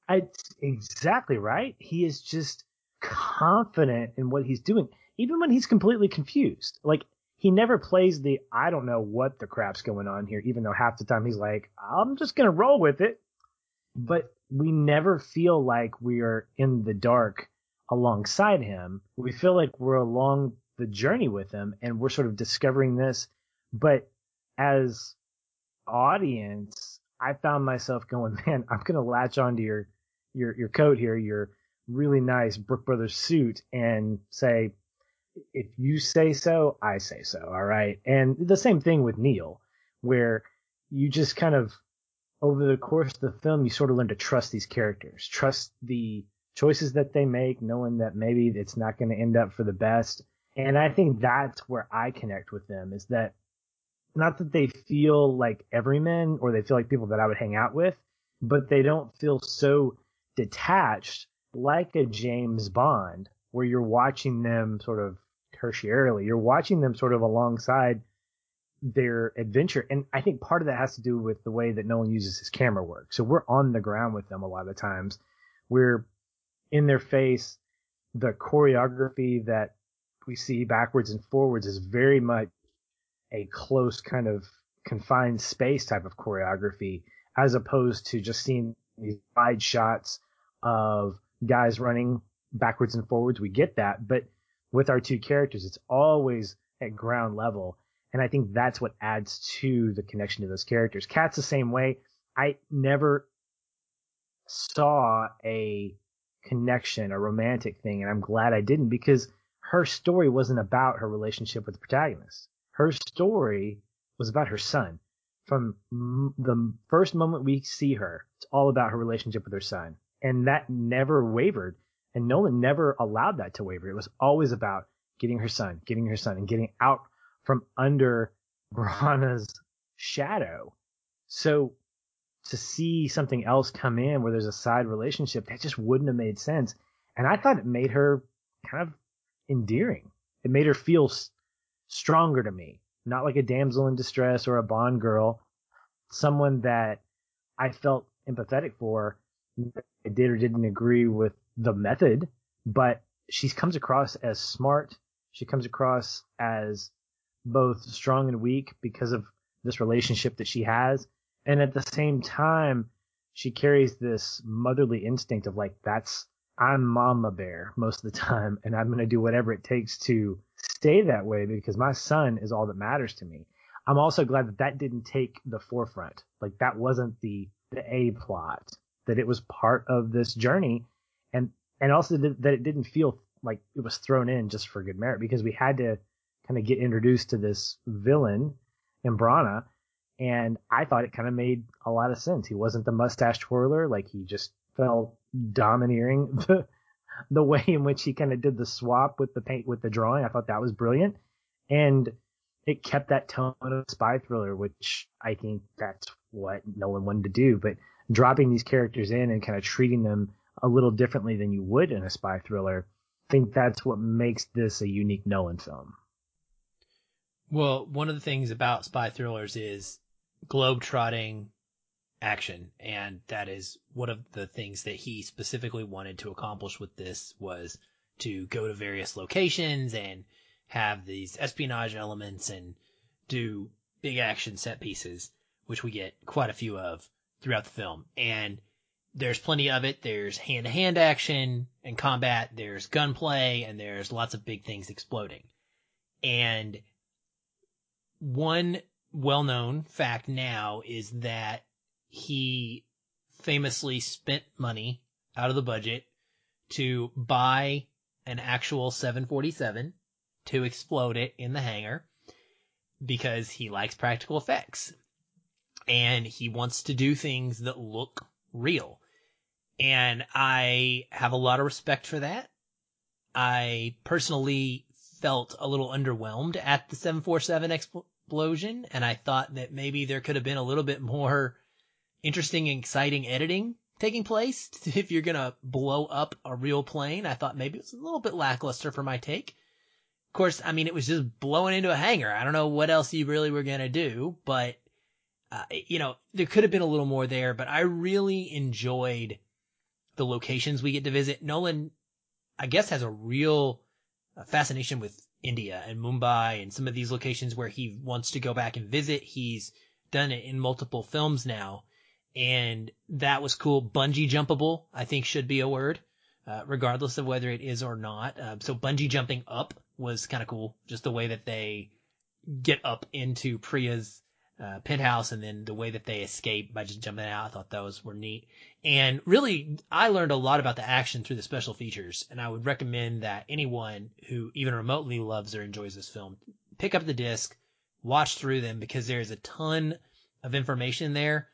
I, exactly right. He is just confident in what he's doing, even when he's completely confused. Like he never plays the I don't know what the crap's going on here, even though half the time he's like, I'm just gonna roll with it. But we never feel like we are in the dark alongside him. We feel like we're along the journey with him and we're sort of discovering this. But as audience, I found myself going, man, I'm gonna latch onto your your your coat here, your really nice Brook Brothers suit, and say, if you say so, I say so. All right. And the same thing with Neil, where you just kind of over the course of the film, you sort of learn to trust these characters, trust the choices that they make, knowing that maybe it's not going to end up for the best. And I think that's where I connect with them is that not that they feel like everymen or they feel like people that I would hang out with, but they don't feel so detached like a James Bond, where you're watching them sort of tertiarily. You're watching them sort of alongside their adventure. And I think part of that has to do with the way that Nolan uses his camera work. So we're on the ground with them a lot of times. We're in their face. The choreography that we see backwards and forwards is very much a close kind of confined space type of choreography as opposed to just seeing these wide shots of guys running backwards and forwards. We get that, but with our two characters, it's always at ground level. And I think that's what adds to the connection to those characters. Kat's the same way. I never saw a connection, a romantic thing, and I'm glad I didn't because her story wasn't about her relationship with the protagonist. Her story was about her son. From the first moment we see her, it's all about her relationship with her son and that never wavered. And Nolan never allowed that to waver. It was always about getting her son, getting her son, and getting out from under Branagh's shadow. So to see something else come in where there's a side relationship that just wouldn't have made sense. And I thought it made her kind of endearing. It made her feel stronger to me, not like a damsel in distress or a Bond girl, someone that I felt empathetic for. I did or didn't agree with the method, but she comes across as smart. She comes across as both strong and weak because of this relationship that she has. And at the same time, she carries this motherly instinct of like, that's, I'm mama bear most of the time, and I'm going to do whatever it takes to stay that way because my son is all that matters to me. I'm also glad that that didn't take the forefront. Like that wasn't the the A plot. That it was part of this journey, and and also that it didn't feel like it was thrown in just for good merit because we had to kind of get introduced to this villain in Branagh, and I thought it kind of made a lot of sense. He wasn't the mustache twirler, like he just felt domineering. The the way in which he kind of did the swap with the paint with the drawing, I thought that was brilliant, and it kept that tone of spy thriller, which I think that's what Nolan wanted to do. But dropping these characters in and kind of treating them a little differently than you would in a spy thriller, I think that's what makes this a unique Nolan film. Well, one of the things about spy thrillers is globe-trotting action, and that is one of the things that he specifically wanted to accomplish with this was to go to various locations and have these espionage elements and do big action set pieces, which we get quite a few of throughout the film. And there's plenty of it. There's hand to hand action and combat. There's gunplay and there's lots of big things exploding. And one well known fact now is that he famously spent money out of the budget to buy an actual 747 to explode it in the hangar because he likes practical effects and he wants to do things that look real. And I have a lot of respect for that. I personally felt a little underwhelmed at the 747 explosion and I thought that maybe there could have been a little bit more interesting exciting editing taking place if you're going to blow up a real plane. I thought maybe it was a little bit lackluster for my take. Of course, I mean, it was just blowing into a hangar. I don't know what else you really were going to do, but, uh, you know, there could have been a little more there, but I really enjoyed the locations we get to visit. Nolan, I guess, has a real uh, fascination with India and Mumbai and some of these locations where he wants to go back and visit. He's done it in multiple films now. And that was cool. Bungee jumpable, I think should be a word, uh, regardless of whether it is or not. Uh, so bungee jumping up was kind of cool. Just the way that they get up into Priya's uh, penthouse and then the way that they escape by just jumping out. I thought those were neat. And really, I learned a lot about the action through the special features. And I would recommend that anyone who even remotely loves or enjoys this film pick up the disc, watch through them because there's a ton of information there.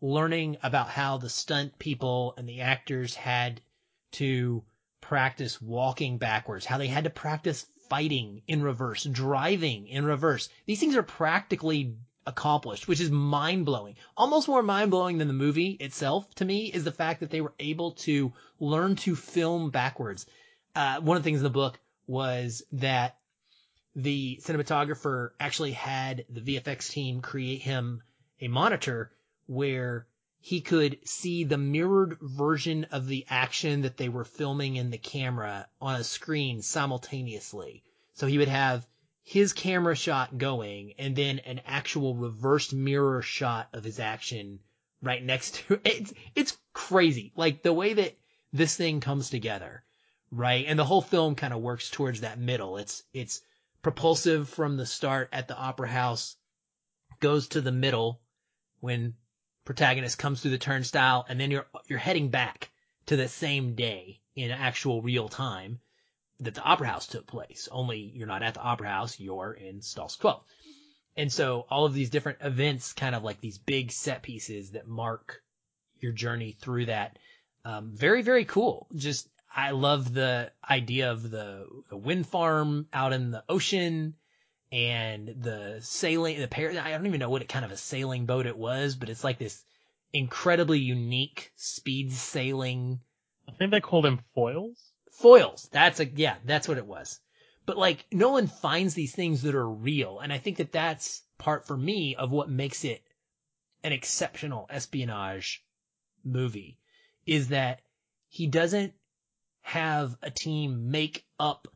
Learning about how the stunt people and the actors had to practice walking backwards, how they had to practice fighting in reverse, driving in reverse. These things are practically accomplished, which is mind blowing. Almost more mind blowing than the movie itself to me is the fact that they were able to learn to film backwards. Uh, one of the things in the book was that the cinematographer actually had the VFX team create him a monitor where he could see the mirrored version of the action that they were filming in the camera on a screen simultaneously. So he would have his camera shot going and then an actual reversed mirror shot of his action right next to it. It's, it's crazy. Like the way that this thing comes together, right? And the whole film kind of works towards that middle. It's, it's propulsive from the start at the opera house, goes to the middle when protagonist comes through the turnstile and then you're you're heading back to the same day in actual real time that the opera house took place. Only you're not at the opera house, you're in Stalsk-12. And so all of these different events, kind of like these big set pieces that mark your journey through that. Um, very, very cool. Just, I love the idea of the, the wind farm out in the ocean and the sailing, the pair, I don't even know what kind of a sailing boat it was, but it's like this incredibly unique speed sailing. I think they call them foils. Foils. That's a, yeah, that's what it was. But like Nolan finds these things that are real. And I think that that's part for me of what makes it an exceptional espionage movie is that he doesn't have a team make up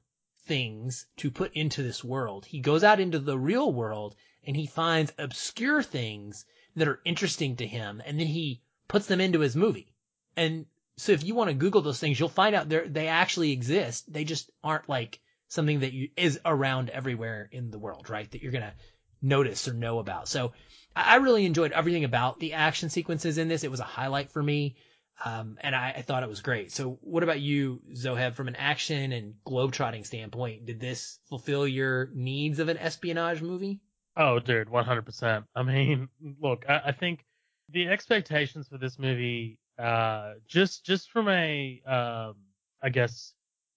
things to put into this world. He goes out into the real world and he finds obscure things that are interesting to him and then he puts them into his movie. And so if you want to Google those things, you'll find out they they actually exist. They just aren't like something that you, is around everywhere in the world, right? That you're to notice or know about. So I really enjoyed everything about the action sequences in this. It was a highlight for me. Um, and I, I, thought it was great. So what about you, Zoheb, from an action and globetrotting standpoint? Did this fulfill your needs of an espionage movie? Oh, dude, 100%. I mean, look, I, I think the expectations for this movie, uh, just, just from a, um, I guess,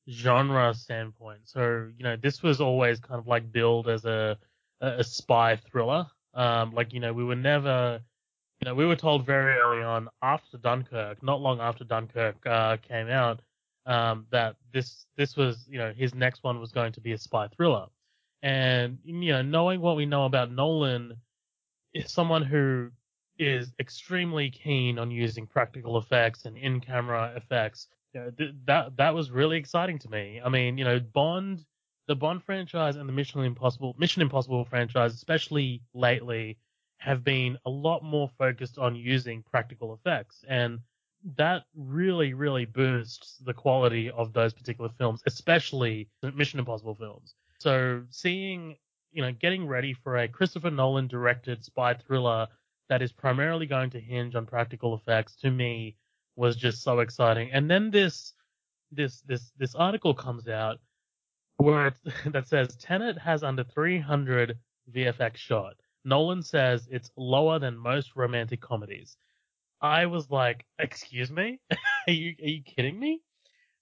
genre standpoint. So, you know, this was always kind of like billed as a, a spy thriller. Um, like, you know, we were never, you know, we were told very early on after Dunkirk, not long after Dunkirk uh, came out, um, that this this was, you know, his next one was going to be a spy thriller. And you know, knowing what we know about Nolan, is someone who is extremely keen on using practical effects and in-camera effects. You know, th- that that was really exciting to me. I mean, you know, Bond, the Bond franchise and the Mission Impossible Mission Impossible franchise, especially lately, have been a lot more focused on using practical effects. And that really, really boosts the quality of those particular films, especially the Mission Impossible films. So seeing, you know, getting ready for a Christopher Nolan directed spy thriller that is primarily going to hinge on practical effects to me was just so exciting. And then this, this, this, this article comes out where that says Tenet has under 300 VFX shot. Nolan says it's lower than most romantic comedies. I was like, excuse me? are you are you kidding me?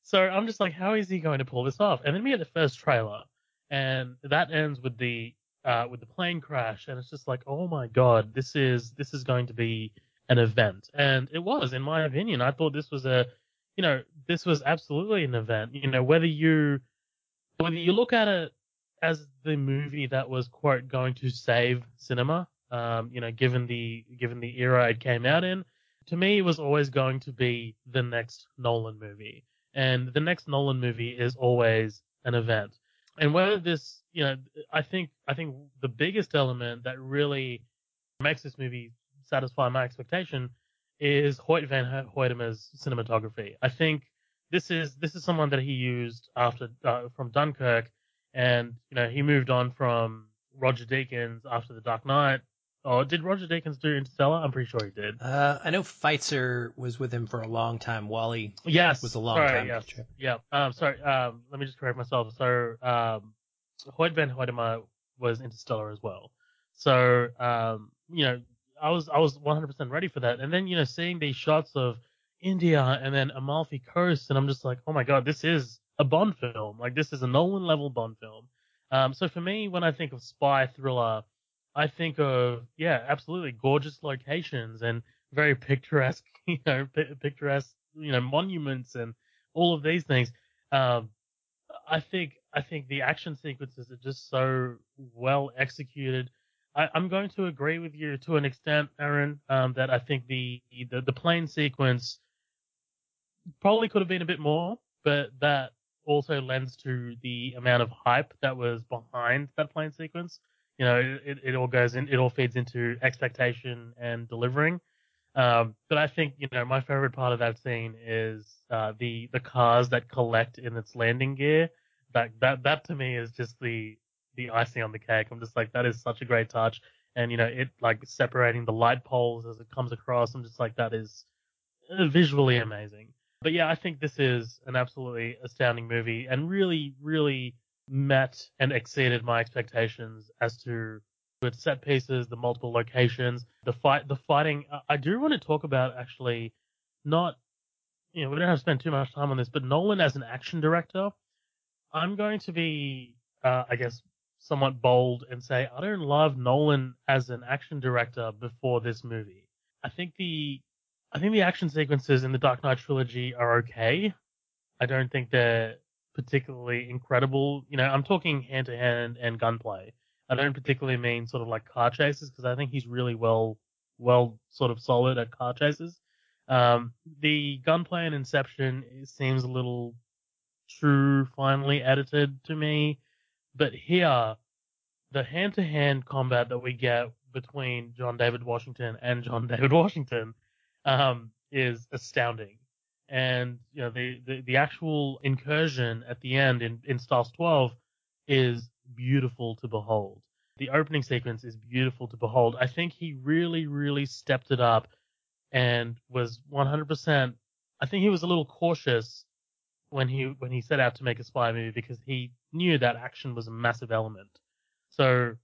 So I'm just like, how is he going to pull this off? And then we get the first trailer, and that ends with the uh, with the plane crash, and it's just like, oh my god, this is this is going to be an event, and it was, in my opinion. I thought this was a, you know, this was absolutely an event. You know, whether you whether you look at it as the movie that was quote going to save cinema. Um, you know, given the given the era it came out in, to me it was always going to be the next Nolan movie, and the next Nolan movie is always an event. And whether this, you know, I think I think the biggest element that really makes this movie satisfy my expectation is Hoyt van Hoytema's cinematography. I think this is this is someone that he used after uh, from Dunkirk and you know he moved on from Roger Deakins after The Dark Knight. Oh, did Roger Deakins do Interstellar? I'm pretty sure he did. Uh, I know Pfister was with him for a long time. Wally yes, was a long sorry, time. Yes. Yeah. Um, sorry. Um, let me just correct myself. So, um, Hoyt van Hoytema was Interstellar as well. So, um, you know, I was I was 100% ready for that. And then you know, seeing these shots of India and then Amalfi Coast, and I'm just like, oh my god, this is a Bond film. Like this is a Nolan level Bond film. Um, so for me, when I think of spy thriller, I think of yeah, absolutely gorgeous locations and very picturesque, you know, p- picturesque, you know, monuments and all of these things. Um, I think I think the action sequences are just so well executed. I, am going to agree with you to an extent, Aaron, um, that I think the, the the plane sequence probably could have been a bit more, but that also lends to the amount of hype that was behind that plane sequence. You know, it, it all goes in, it all feeds into expectation and delivering. Um, but I think, you know, my favorite part of that scene is, uh, the, the cars that collect in its landing gear. That, that, that to me is just the, the icing on the cake. I'm just like, that is such a great touch. And, you know, it like separating the light poles as it comes across. I'm just like, that is visually amazing. But yeah, I think this is an absolutely astounding movie and really, really met and exceeded my expectations as to its set pieces, the multiple locations, the fight, the fighting. I do want to talk about actually not you know, we don't have to spend too much time on this, but Nolan as an action director, I'm going to be, uh, I guess, somewhat bold and say I don't love Nolan as an action director before this movie. I think the, I think the action sequences in the Dark Knight trilogy are okay. I don't think they're particularly incredible. You know, I'm talking hand to hand and gunplay. I don't particularly mean sort of like car chases because I think he's really well, well sort of solid at car chases. Um, the gunplay in Inception seems a little too finely edited to me, but here, the hand-to-hand combat that we get between John David Washington and John David Washington um, is astounding. And you know the, the, the actual incursion at the end in in Stalsk-12 is beautiful to behold. The opening sequence is beautiful to behold. I think he really really stepped it up and was 100%. I think he was a little cautious when he when he set out to make a spy movie because he knew that action was a massive element. So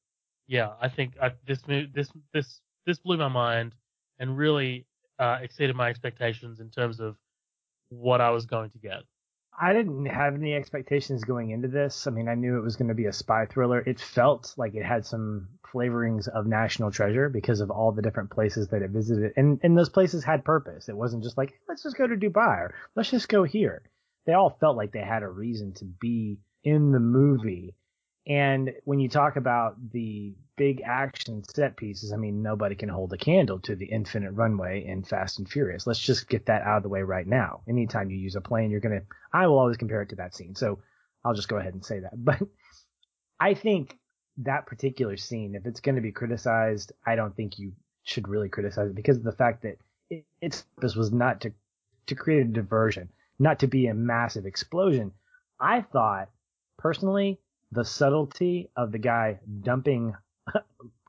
yeah, I think I, this this this this blew my mind and really uh, exceeded my expectations in terms of what I was going to get. I didn't have any expectations going into this. I mean, I knew it was going to be a spy thriller. It felt like it had some flavorings of National Treasure because of all the different places that it visited. And, and those places had purpose. It wasn't just like, let's just go to Dubai or let's just go here. They all felt like they had a reason to be in the movie. And when you talk about the big action set pieces, I mean, nobody can hold a candle to the infinite runway in Fast and Furious. Let's just get that out of the way right now. Anytime you use a plane, you're going to, I will always compare it to that scene. So I'll just go ahead and say that. But I think that particular scene, if it's going to be criticized, I don't think you should really criticize it because of the fact that it, its purpose was not to, to create a diversion, not to be a massive explosion. I thought personally the subtlety of the guy dumping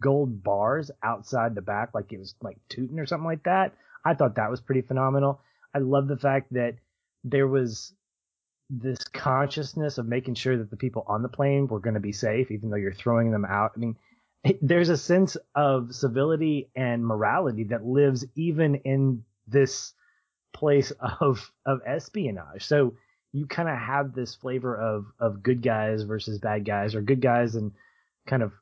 gold bars outside the back like it was like tooting or something like that. I thought that was pretty phenomenal. I love the fact that there was this consciousness of making sure that the people on the plane were going to be safe, even though you're throwing them out. I mean, there's a sense of civility and morality that lives even in this place of of espionage. So you kind of have this flavor of of good guys versus bad guys, or good guys and kind of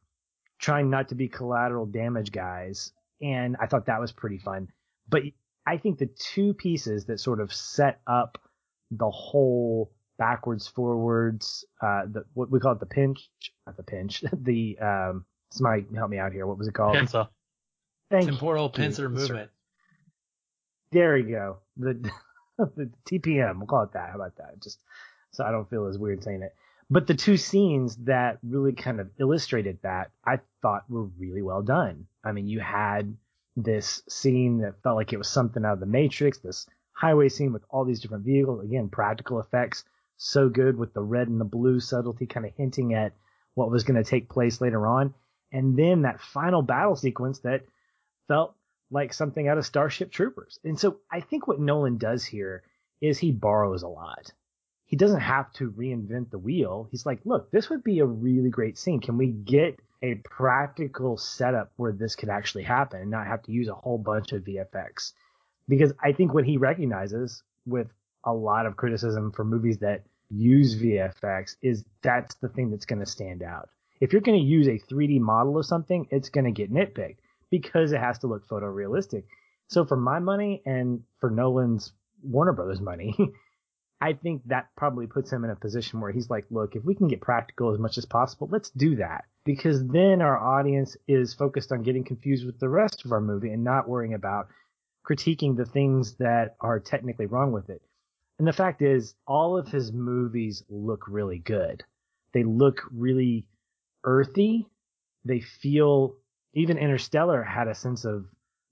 trying not to be collateral damage guys. And I thought that was pretty fun. But I think the two pieces that sort of set up the whole backwards, forwards, uh, the, what we call it the pinch, not the pinch, the, um, somebody help me out here. What was it called? Pincer. Thank Temporal you. pincer movement. There you go. The, the TPM, we'll call it that. How about that? Just so I don't feel as weird saying it. But the two scenes that really kind of illustrated that I thought were really well done. I mean, you had this scene that felt like it was something out of the Matrix, this highway scene with all these different vehicles, again, practical effects, so good with the red and the blue subtlety kind of hinting at what was going to take place later on. And then that final battle sequence that felt like something out of Starship Troopers. And so I think what Nolan does here is he borrows a lot he doesn't have to reinvent the wheel. He's like, look, this would be a really great scene. Can we get a practical setup where this could actually happen and not have to use a whole bunch of VFX? Because I think what he recognizes with a lot of criticism for movies that use VFX is that's the thing that's going to stand out. If you're going to use a 3D model of something, it's going to get nitpicked because it has to look photorealistic. So for my money and for Nolan's Warner Brothers money, I think that probably puts him in a position where he's like, look, if we can get practical as much as possible, let's do that. Because then our audience is focused on getting confused with the rest of our movie and not worrying about critiquing the things that are technically wrong with it. And the fact is, all of his movies look really good. They look really earthy. They feel, even Interstellar had a sense of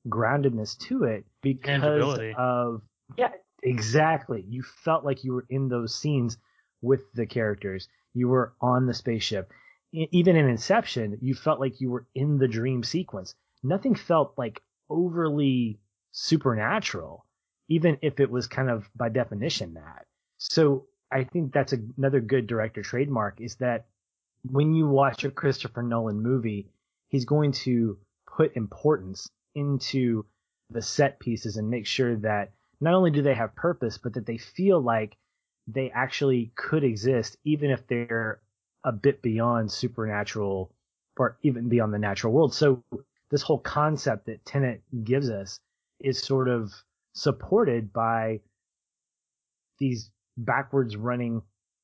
groundedness to it because of, yeah, Exactly. You felt like you were in those scenes with the characters. You were on the spaceship. Even in Inception, you felt like you were in the dream sequence. Nothing felt like overly supernatural, even if it was kind of by definition that. So I think that's another good director trademark is that when you watch a Christopher Nolan movie, he's going to put importance into the set pieces and make sure that not only do they have purpose, but that they feel like they actually could exist, even if they're a bit beyond supernatural or even beyond the natural world. So this whole concept that Tenet gives us is sort of supported by these backwards running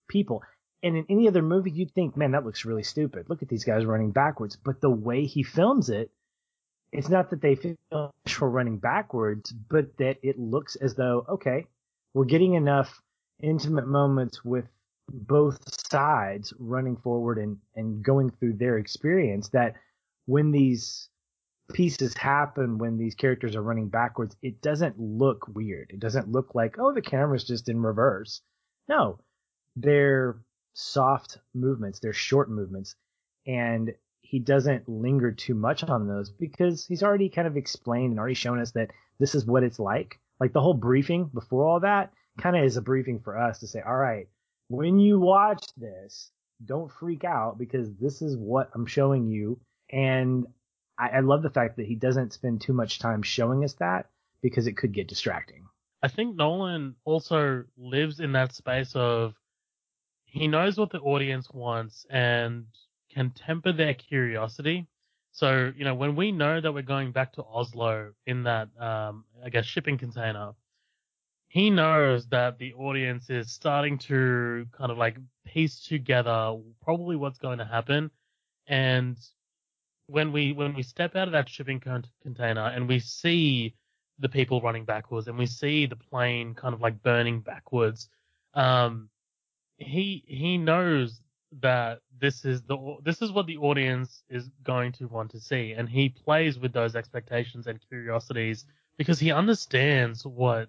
people. And in any other movie, you'd think, man, that looks really stupid. Look at these guys running backwards. But the way he films it, it's not that they feel for running backwards, but that it looks as though, okay, we're getting enough intimate moments with both sides running forward and, and going through their experience that when these pieces happen when these characters are running backwards, it doesn't look weird. It doesn't look like, oh, the camera's just in reverse. No, they're soft movements, they're short movements. And he doesn't linger too much on those because he's already kind of explained and already shown us that this is what it's like. Like the whole briefing before all that kind of is a briefing for us to say, all right, when you watch this, don't freak out because this is what I'm showing you. And I, I love the fact that he doesn't spend too much time showing us that because it could get distracting. I think Nolan also lives in that space of he knows what the audience wants and can temper their curiosity. So, you know, when we know that we're going back to Oslo in that, um, I guess, shipping container, he knows that the audience is starting to kind of like piece together probably what's going to happen. And when we when we step out of that shipping container and we see the people running backwards and we see the plane kind of like burning backwards, um, he he knows that this is the this is what the audience is going to want to see, and he plays with those expectations and curiosities because he understands what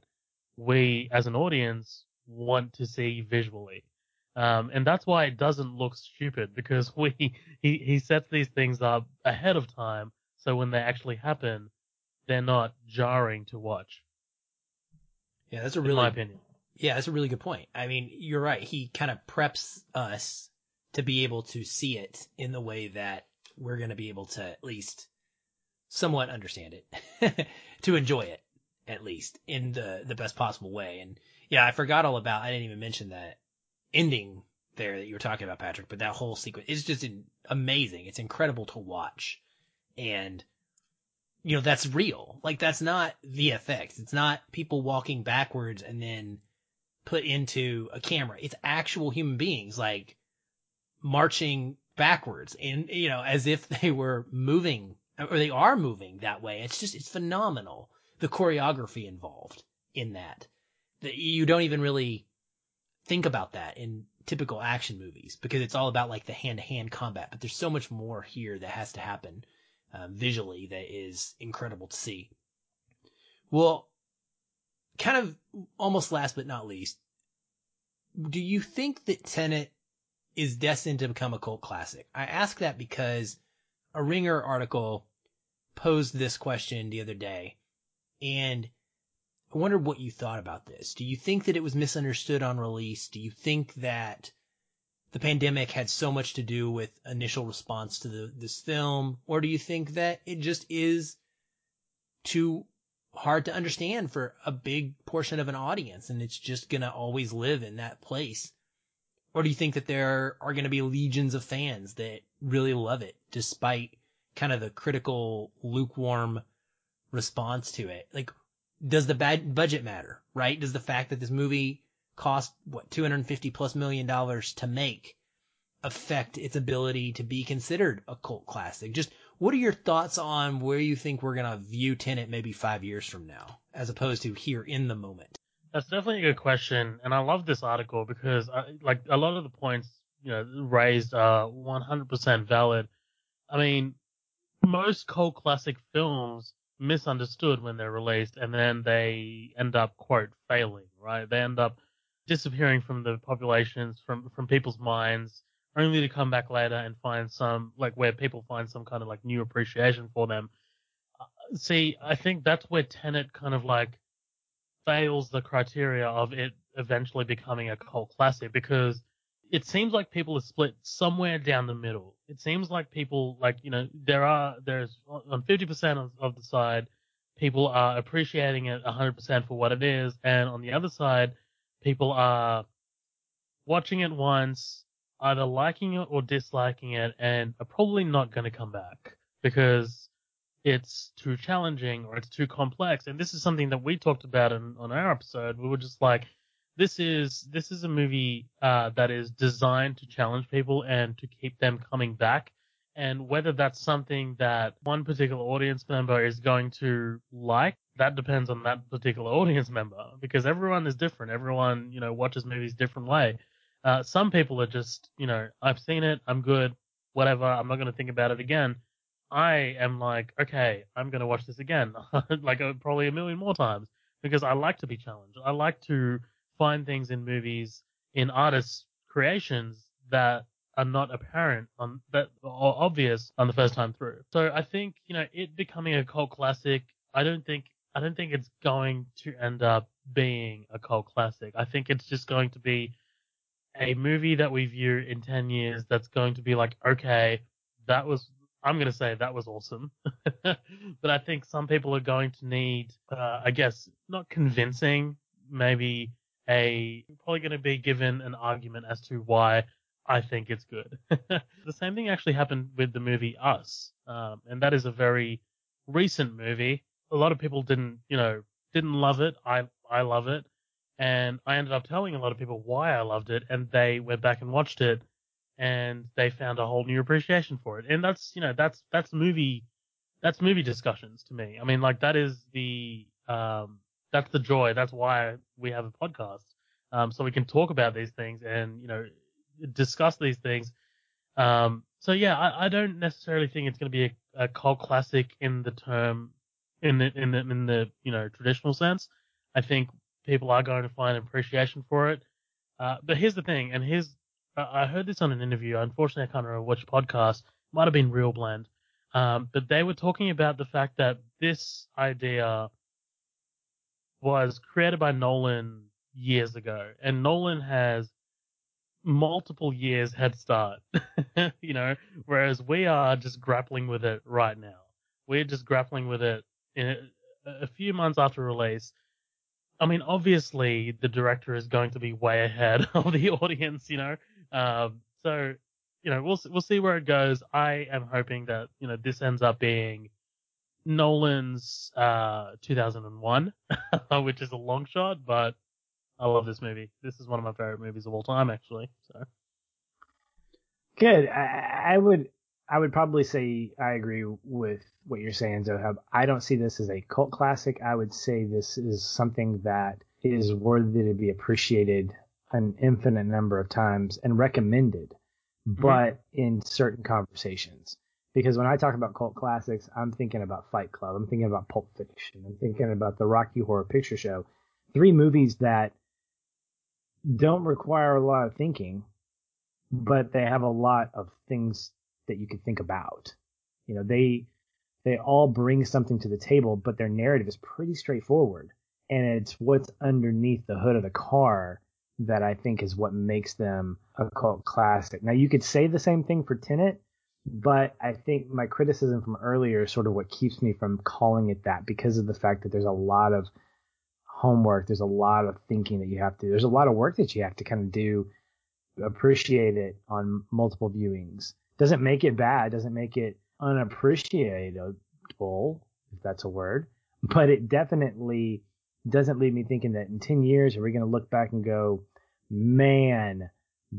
we as an audience want to see visually. Um, and that's why it doesn't look stupid because we he, he sets these things up ahead of time so when they actually happen, they're not jarring to watch. Yeah, that's a really my opinion. Yeah, that's a really good point. I mean, you're right. He kind of preps us to be able to see it in the way that we're going to be able to at least somewhat understand it, to enjoy it at least in the the best possible way. And yeah, I forgot all about. I didn't even mention that ending there that you were talking about, Patrick, but that whole sequence is just amazing. It's incredible to watch. And, you know, that's real. Like, that's not the effects. It's not people walking backwards and then put into a camera. It's actual human beings, like, marching backwards and, you know, as if they were moving or they are moving that way. It's just, it's phenomenal. The choreography involved in that. That you don't even really think about that in typical action movies because it's all about like the hand to hand combat, but there's so much more here that has to happen uh, visually that is incredible to see. Well, kind of almost last but not least, do you think that Tenet is destined to become a cult classic? I ask that because a Ringer article posed this question the other day and I wonder what you thought about this. Do you think that it was misunderstood on release? Do you think that the pandemic had so much to do with initial response to the, this film? Or do you think that it just is too hard to understand for a big portion of an audience and it's just going to always live in that place? Or do you think that there are going to be legions of fans that really love it despite kind of the critical, lukewarm response to it? Like, does the bad budget matter, right? Does the fact that this movie cost what 250 plus million dollars to make affect its ability to be considered a cult classic? Just what are your thoughts on where you think we're going to view Tenet maybe five years from now, as opposed to here in the moment? That's definitely a good question, and I love this article because, I, like, a lot of the points you know raised are 100% valid. I mean, most cult classic films misunderstood when they're released, and then they end up quote failing, right? They end up disappearing from the populations, from from people's minds, only to come back later and find some like where people find some kind of like new appreciation for them. Uh, see, I think that's where Tenet kind of like fails the criteria of it eventually becoming a cult classic because it seems like people are split somewhere down the middle. It seems like people like you know there are there's on 50% of, of the side people are appreciating it 100% for what it is, and on the other side, people are watching it once, either liking it or disliking it, and are probably not going to come back because it's too challenging or it's too complex. And this is something that we talked about in, on our episode. We were just like, this is this is a movie uh, that is designed to challenge people and to keep them coming back. And whether that's something that one particular audience member is going to like, that depends on that particular audience member because everyone is different. Everyone, you know, watches movies different way. Uh, some people are just, you know, I've seen it, I'm good, whatever, I'm not going to think about it again. I am like, okay, I'm going to watch this again, like uh, probably a million more times because I like to be challenged. I like to find things in movies, in artists' creations that are not apparent on that or obvious on the first time through. So I think, you know, it becoming a cult classic, I don't think I don't think it's going to end up being a cult classic. I think it's just going to be a movie that we view in 10 years that's going to be like, okay, that was I'm going to say that was awesome. but I think some people are going to need, uh, I guess, not convincing, maybe a, probably going to be given an argument as to why I think it's good. the same thing actually happened with the movie Us. Um, and that is a very recent movie. A lot of people didn't, you know, didn't love it. I, I love it. And I ended up telling a lot of people why I loved it and they went back and watched it and they found a whole new appreciation for it. And that's you know that's that's movie that's movie discussions to me. I mean like that is the um that's the joy. That's why we have a podcast. Um so we can talk about these things and you know discuss these things. Um so yeah, I, I don't necessarily think it's going to be a, a cult classic in the term in the in the in the you know traditional sense. I think people are going to find appreciation for it. Uh, but here's the thing, and here's I heard this on an interview. Unfortunately, I can't remember which podcast. Might have been ReelBlend. Um, but they were talking about the fact that this idea was created by Nolan years ago, and Nolan has multiple years head start. you know, whereas we are just grappling with it right now. We're just grappling with it in a, a few months after release. I mean, obviously, the director is going to be way ahead of the audience, you know, um, so, you know, we'll we'll see where it goes. I am hoping that you know this ends up being Nolan's uh, 2001, which is a long shot, but I love this movie. This is one of my favorite movies of all time, actually. So good. I, I would I would probably say I agree with what you're saying, Zoheb. I don't see this as a cult classic. I would say this is something that is worthy to be appreciated an infinite number of times and recommended, mm-hmm. but in certain conversations. Because when I talk about cult classics, I'm thinking about Fight Club, I'm thinking about Pulp Fiction, I'm thinking about the Rocky Horror Picture Show. Three movies that don't require a lot of thinking, but they have a lot of things that you could think about. You know, they they all bring something to the table, but their narrative is pretty straightforward. And it's what's underneath the hood of the car that I think is what makes them a cult classic. Now you could say the same thing for Tenet, but I think my criticism from earlier is sort of what keeps me from calling it that because of the fact that there's a lot of homework, there's a lot of thinking that you have to, there's a lot of work that you have to kind of do, appreciate it on multiple viewings. Doesn't make it bad, doesn't make it unappreciatable, if that's a word, but it definitely doesn't leave me thinking that in 10 years are we going to look back and go, man,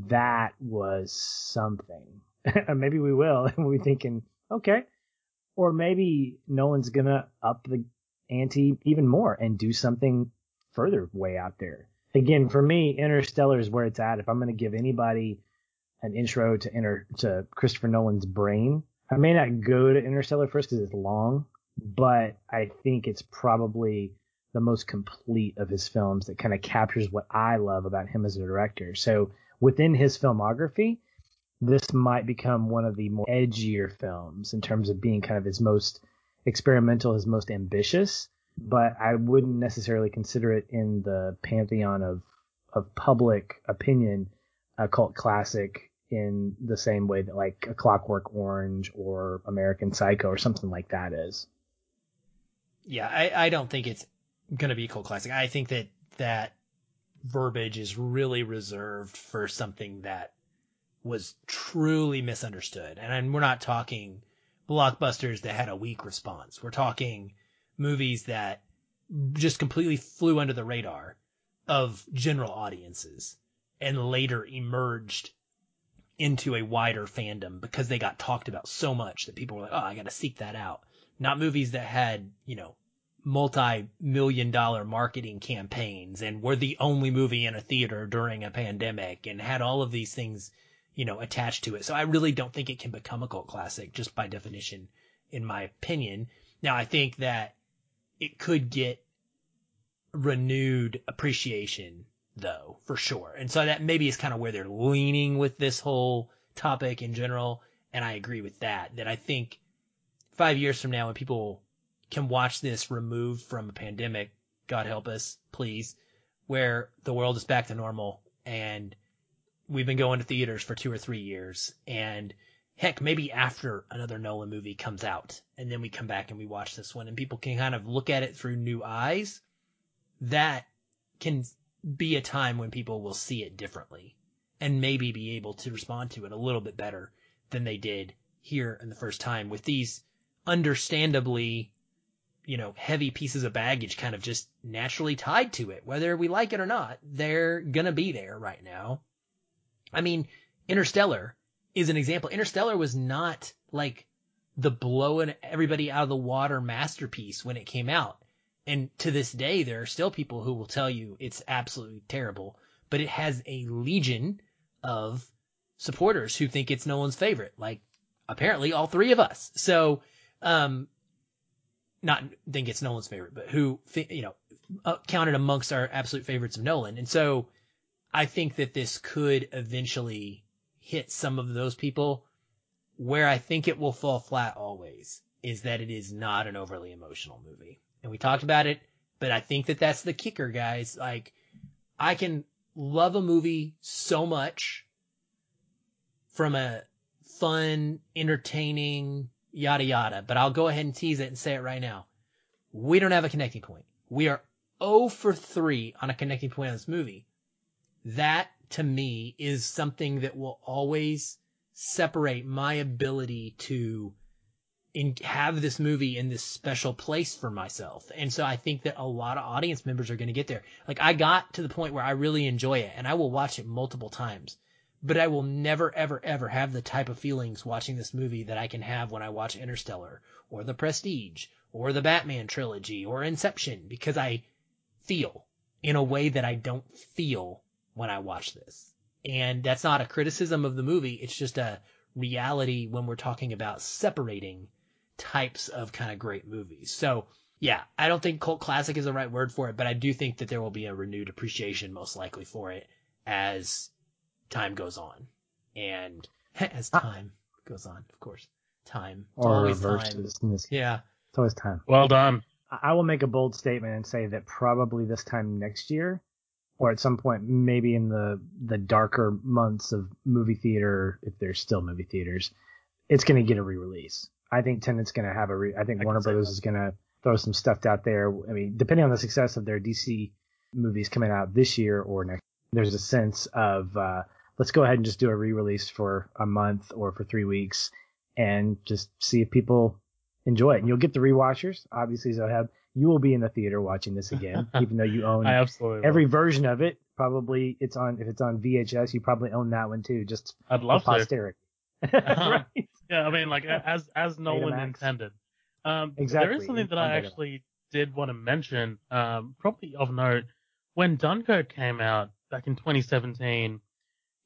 that was something. maybe we will, and we'll be thinking, okay. Or maybe Nolan's going to up the ante even more and do something further way out there. Again, for me, Interstellar is where it's at. If I'm going to give anybody an intro to inter to Christopher Nolan's brain, I may not go to Interstellar first because it's long, but I think it's probably the most complete of his films that kind of captures what I love about him as a director. So within his filmography, this might become one of the more edgier films in terms of being kind of his most experimental, his most ambitious, but I wouldn't necessarily consider it in the pantheon of of public opinion a cult classic in the same way that like a Clockwork Orange or American Psycho or something like that is. Yeah, I, I don't think it's going to be a cult classic. I think that that verbiage is really reserved for something that was truly misunderstood. And we're not talking blockbusters that had a weak response. We're talking movies that just completely flew under the radar of general audiences and later emerged into a wider fandom because they got talked about so much that people were like, oh, I got to seek that out. Not movies that had, you know, multi-million dollar marketing campaigns and were the only movie in a theater during a pandemic and had all of these things, you know, attached to it. So I really don't think it can become a cult classic just by definition, in my opinion. Now I think that it could get renewed appreciation though, for sure. And so that maybe is kind of where they're leaning with this whole topic in general. And I agree with that, that I think five years from now when people can watch this removed from a pandemic, God help us, please, where the world is back to normal and we've been going to theaters for two or three years and heck, maybe after another Nolan movie comes out and then we come back and we watch this one and people can kind of look at it through new eyes, that can be a time when people will see it differently and maybe be able to respond to it a little bit better than they did here in the first time with these understandably you know, heavy pieces of baggage kind of just naturally tied to it. Whether we like it or not, they're gonna be there right now. I mean, Interstellar is an example. Interstellar was not like the blowing everybody out of the water masterpiece when it came out. And to this day, there are still people who will tell you it's absolutely terrible, but it has a legion of supporters who think it's Nolan's favorite. Like apparently all three of us. So, um, not think it's Nolan's favorite, but who, you know, uh, counted amongst our absolute favorites of Nolan. And so I think that this could eventually hit some of those people where I think it will fall flat always is that it is not an overly emotional movie. And we talked about it, but I think that that's the kicker, guys. Like I can love a movie so much from a fun, entertaining, yada yada. But I'll go ahead and tease it and say it right now. We don't have a connecting point. We are 0 for 3 on a connecting point on this movie. That to me is something that will always separate my ability to have this movie in this special place for myself. And so I think that a lot of audience members are going to get there. Like I got to the point where I really enjoy it and I will watch it multiple times but I will never, ever, ever have the type of feelings watching this movie that I can have when I watch Interstellar or The Prestige or the Batman trilogy or Inception because I feel in a way that I don't feel when I watch this. And that's not a criticism of the movie. It's just a reality when we're talking about separating types of kind of great movies. So yeah, I don't think cult classic is the right word for it, but I do think that there will be a renewed appreciation most likely for it as time goes on, and as ah. time goes on, of course, time. Or always time. Yeah, it's always time. Well done. I will make a bold statement and say that probably this time next year, or at some point, maybe in the the darker months of movie theater, if there's still movie theaters, it's going to get a re-release. I think Tenet's going to have a. Re- I think I Warner Brothers that. is going to throw some stuff out there. I mean, depending on the success of their DC movies coming out this year or next, there's a sense of uh, let's go ahead and just do a re-release for a month or for three weeks and just see if people enjoy it. And you'll get the rewatchers. Obviously, Zoheb, you will be in the theater watching this again, even though you own absolutely every version of it. Probably it's on if it's on VHS, you probably own that one too. Just I'd love posterity. Uh-huh. right. Yeah, I mean, like as as Nolan intended. Um, exactly. There is something that I actually did want to mention, um, probably of note. When Dunkirk came out back in 2017,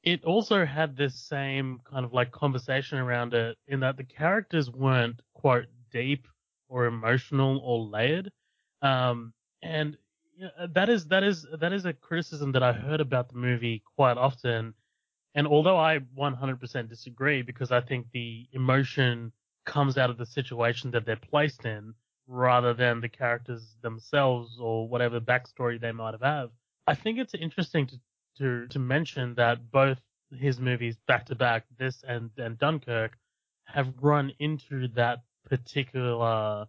it also had this same kind of like conversation around it in that the characters weren't quote deep or emotional or layered. Um, and you know, that is that is that is a criticism that I heard about the movie quite often. And although I 100% disagree because I think the emotion comes out of the situation that they're placed in rather than the characters themselves or whatever backstory they might have had. I think it's interesting to to to mention that both his movies back to back, this and and Dunkirk, have run into that particular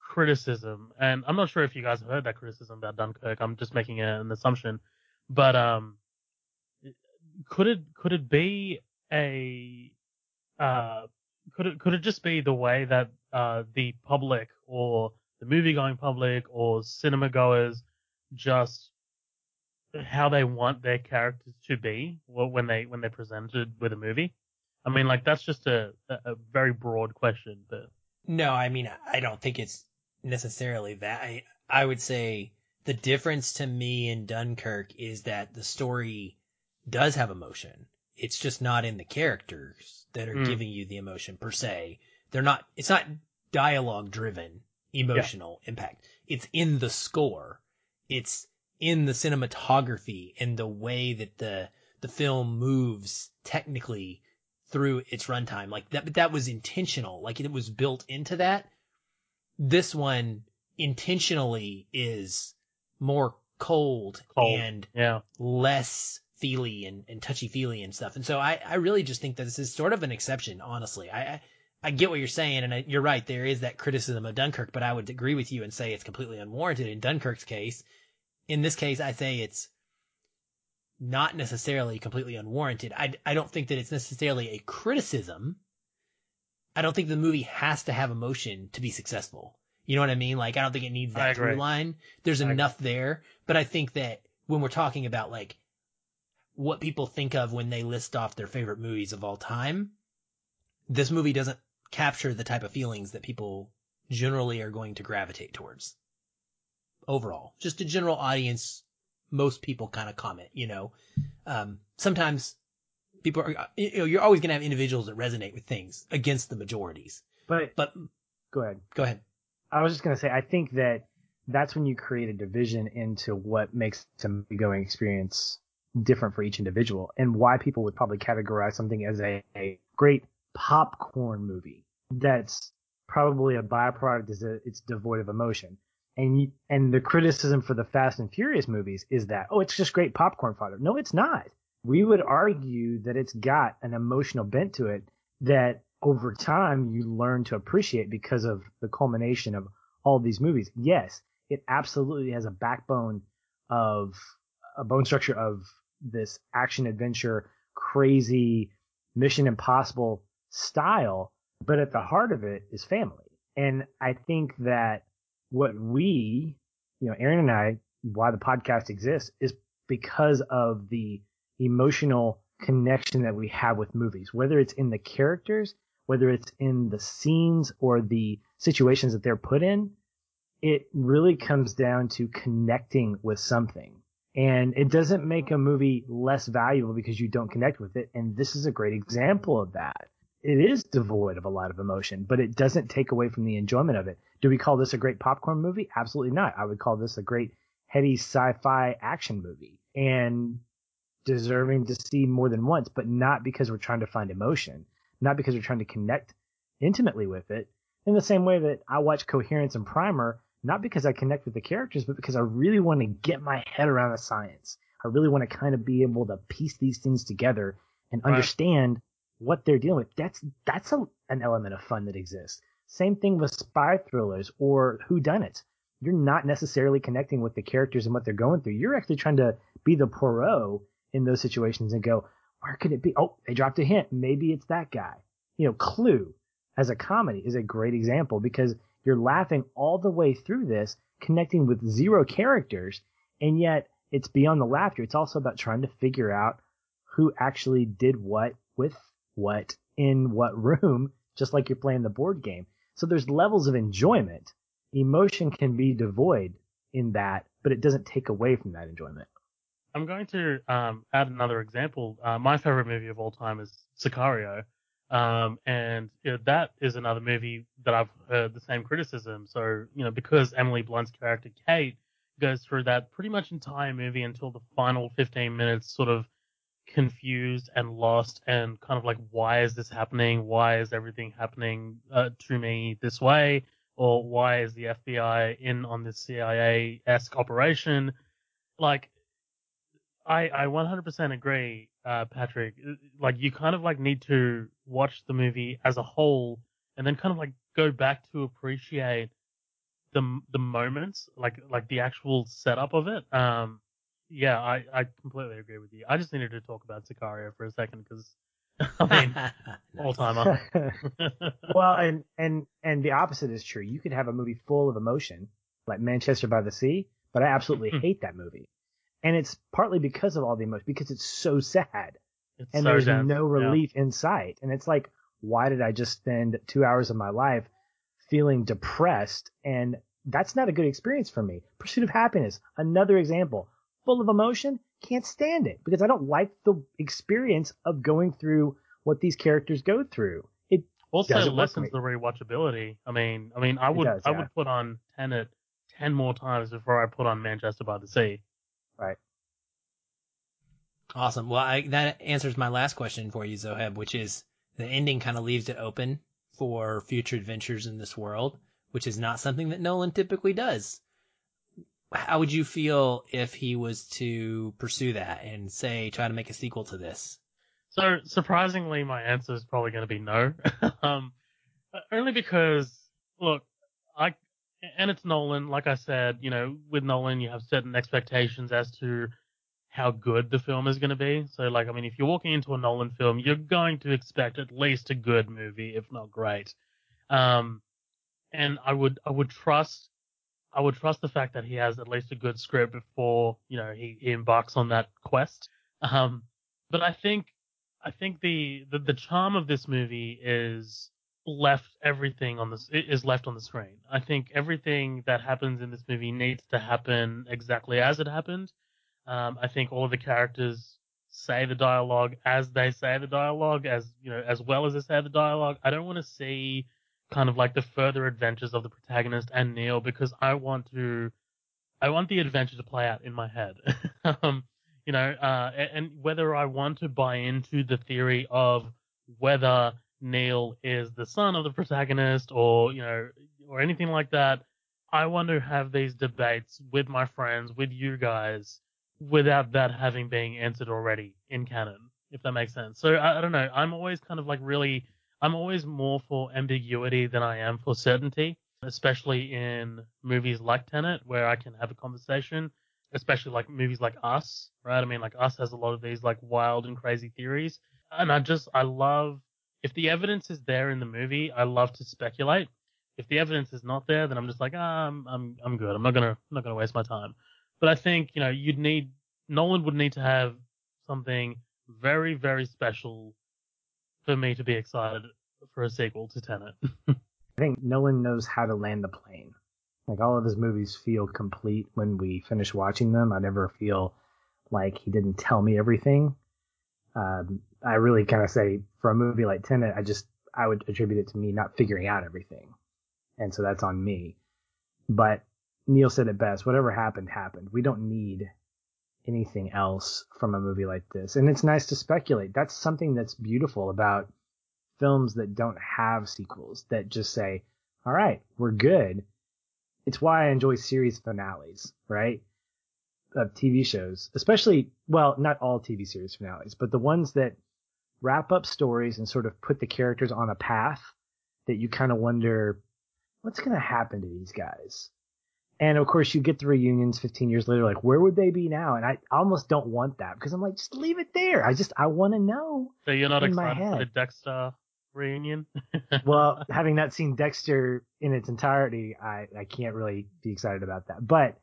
criticism, and I'm not sure if you guys have heard that criticism about Dunkirk. I'm just making an assumption, but um, could it could it be a uh, could it could it just be the way that uh, the public or the movie going public or cinema goers just how they want their characters to be when they when they're presented with a movie? I mean, like that's just a a very broad question, but no, I mean, I don't think it's necessarily that. I I would say the difference to me in Dunkirk is that the story does have emotion. It's just not in the characters that are mm. giving you the emotion per se. They're not, it's not dialogue driven emotional yeah. impact. It's in the score. It's in the cinematography and the way that the, the film moves technically through its runtime. Like that, but that was intentional. Like it was built into that. This one intentionally is more cold, cold. and yeah. less feely and, and touchy feely and stuff. And so I, I really just think that this is sort of an exception, honestly. I, I, I get what you're saying, and I, you're right. There is that criticism of Dunkirk, but I would agree with you and say it's completely unwarranted in Dunkirk's case. In this case, I say it's not necessarily completely unwarranted. I, I don't think that it's necessarily a criticism. I don't think the movie has to have emotion to be successful. You know what I mean? Like, I don't think it needs that through line. There's I enough agree. there, but I think that when we're talking about like what people think of when they list off their favorite movies of all time, this movie doesn't capture the type of feelings that people generally are going to gravitate towards. Overall, just a general audience, most people kind of comment, you know. Um, sometimes people are, you know, you're always going to have individuals that resonate with things against the majorities. But, but go ahead. Go ahead. I was just going to say, I think that that's when you create a division into what makes a movie going experience different for each individual and why people would probably categorize something as a, a great popcorn movie that's probably a byproduct is that it's devoid of emotion. And and the criticism for the Fast and Furious movies is that oh it's just great popcorn fodder. No, it's not. We would argue that it's got an emotional bent to it that over time you learn to appreciate because of the culmination of all these movies. Yes, it absolutely has a backbone of a bone structure of this action adventure, crazy Mission Impossible style, but at the heart of it is family. And I think that what we, you know, Aaron and I, why the podcast exists is because of the emotional connection that we have with movies, whether it's in the characters, whether it's in the scenes or the situations that they're put in. It really comes down to connecting with something. And it doesn't make a movie less valuable because you don't connect with it. And this is a great example of that. It is devoid of a lot of emotion, but it doesn't take away from the enjoyment of it. Do we call this a great popcorn movie? Absolutely not. I would call this a great heady sci-fi action movie and deserving to see more than once, but not because we're trying to find emotion, not because we're trying to connect intimately with it. In the same way that I watch Coherence and Primer not because I connect with the characters, but because I really want to get my head around the science. I really want to kind of be able to piece these things together and right. understand what they're dealing with. That's that's a, an element of fun that exists. Same thing with spy thrillers or who done it. You're not necessarily connecting with the characters and what they're going through. You're actually trying to be the Poirot in those situations and go, where could it be? Oh, they dropped a hint. Maybe it's that guy. You know, Clue as a comedy is a great example because you're laughing all the way through this, connecting with zero characters, and yet it's beyond the laughter. It's also about trying to figure out who actually did what with what in what room, just like you're playing the board game. So there's levels of enjoyment. Emotion can be devoid in that, but it doesn't take away from that enjoyment. I'm going to um, add another example. Uh, my favorite movie of all time is Sicario. Um, and you know, that is another movie that I've heard the same criticism. So, you know, because Emily Blunt's character Kate goes through that pretty much entire movie until the final 15 minutes, sort of confused and lost and kind of like, why is this happening? Why is everything happening uh, to me this way? Or why is the FBI in on this CIA esque operation? Like, I, I 100% agree, uh, Patrick. Uh, like, you kind of like need to watch the movie as a whole and then kind of like go back to appreciate the the moments, like like the actual setup of it. Um, yeah, I I completely agree with you. I just needed to talk about Sicario for a second because I mean, all timer. well, and and and the opposite is true. You could have a movie full of emotion, like Manchester by the Sea, but I absolutely Hmm. hate that movie, and it's partly because of all the emotion, because it's so sad, It's and so there's no yeah. relief in sight, and it's like, why did I just spend two hours of my life feeling depressed? And that's not a good experience for me. Pursuit of Happiness, another example, full of emotion, can't stand it because I don't like the experience of going through what these characters go through. It Also lessens the rewatchability. I mean, I mean, I would does, I yeah. would put on Tenet ten more times before I put on Manchester by the Sea. Right. Awesome. Well, I, that answers my last question for you, Zoheb, which is the ending kind of leaves it open for future adventures in this world, which is not something that Nolan typically does. How would you feel if he was to pursue that and say try to make a sequel to this? So surprisingly, my answer is probably going to be no. um, only because look, I and it's Nolan. Like I said, you know, with Nolan, you have certain expectations as to how good the film is going to be. So, like, I mean, if you're walking into a Nolan film, you're going to expect at least a good movie, if not great. Um, and I would, I would trust, I would trust the fact that he has at least a good script before, you know, he, he embarks on that quest. Um, but I think, I think the, the, the charm of this movie is left everything on this is left on the screen. I think everything that happens in this movie needs to happen exactly as it happened. Um, I think all of the characters say the dialogue as they say the dialogue, as you know, as well as they say the dialogue. I don't want to see kind of like the further adventures of the protagonist and Neil because I want to, I want the adventure to play out in my head. um, you know, uh, and, and whether I want to buy into the theory of whether Neil is the son of the protagonist or you know or anything like that. I want to have these debates with my friends, with you guys, without that having been answered already in canon, if that makes sense. So I, I don't know. I'm always kind of like really, I'm always more for ambiguity than I am for certainty, especially in movies like Tenet, where I can have a conversation, especially like movies like Us, right? I mean, like Us has a lot of these like wild and crazy theories. And I just, I love, if the evidence is there in the movie, I love to speculate. If the evidence is not there, then I'm just like, ah, I'm, I'm, I'm good. I'm not gonna, I'm not gonna waste my time. But I think, you know, you'd need, Nolan would need to have something very, very special for me to be excited for a sequel to Tenet. I think Nolan knows how to land the plane. Like all of his movies feel complete when we finish watching them. I never feel like he didn't tell me everything. Um, I really kind of say for a movie like Tenet, I just I would attribute it to me not figuring out everything, and so that's on me. But Neil said it best: whatever happened, happened. We don't need anything else from a movie like this, and it's nice to speculate. That's something that's beautiful about films that don't have sequels that just say, all right, we're good. It's why I enjoy series finales, right? Of TV shows, especially, well, not all TV series finales, but the ones that wrap up stories and sort of put the characters on a path that you kind of wonder, what's going to happen to these guys? And of course, you get the reunions 15 years later, like, where would they be now? And I almost don't want that because I'm like, just leave it there. I just, I want to know. So you're not excited for the. Dexter reunion? well, having not seen Dexter in its entirety, I, I can't really be excited about that. But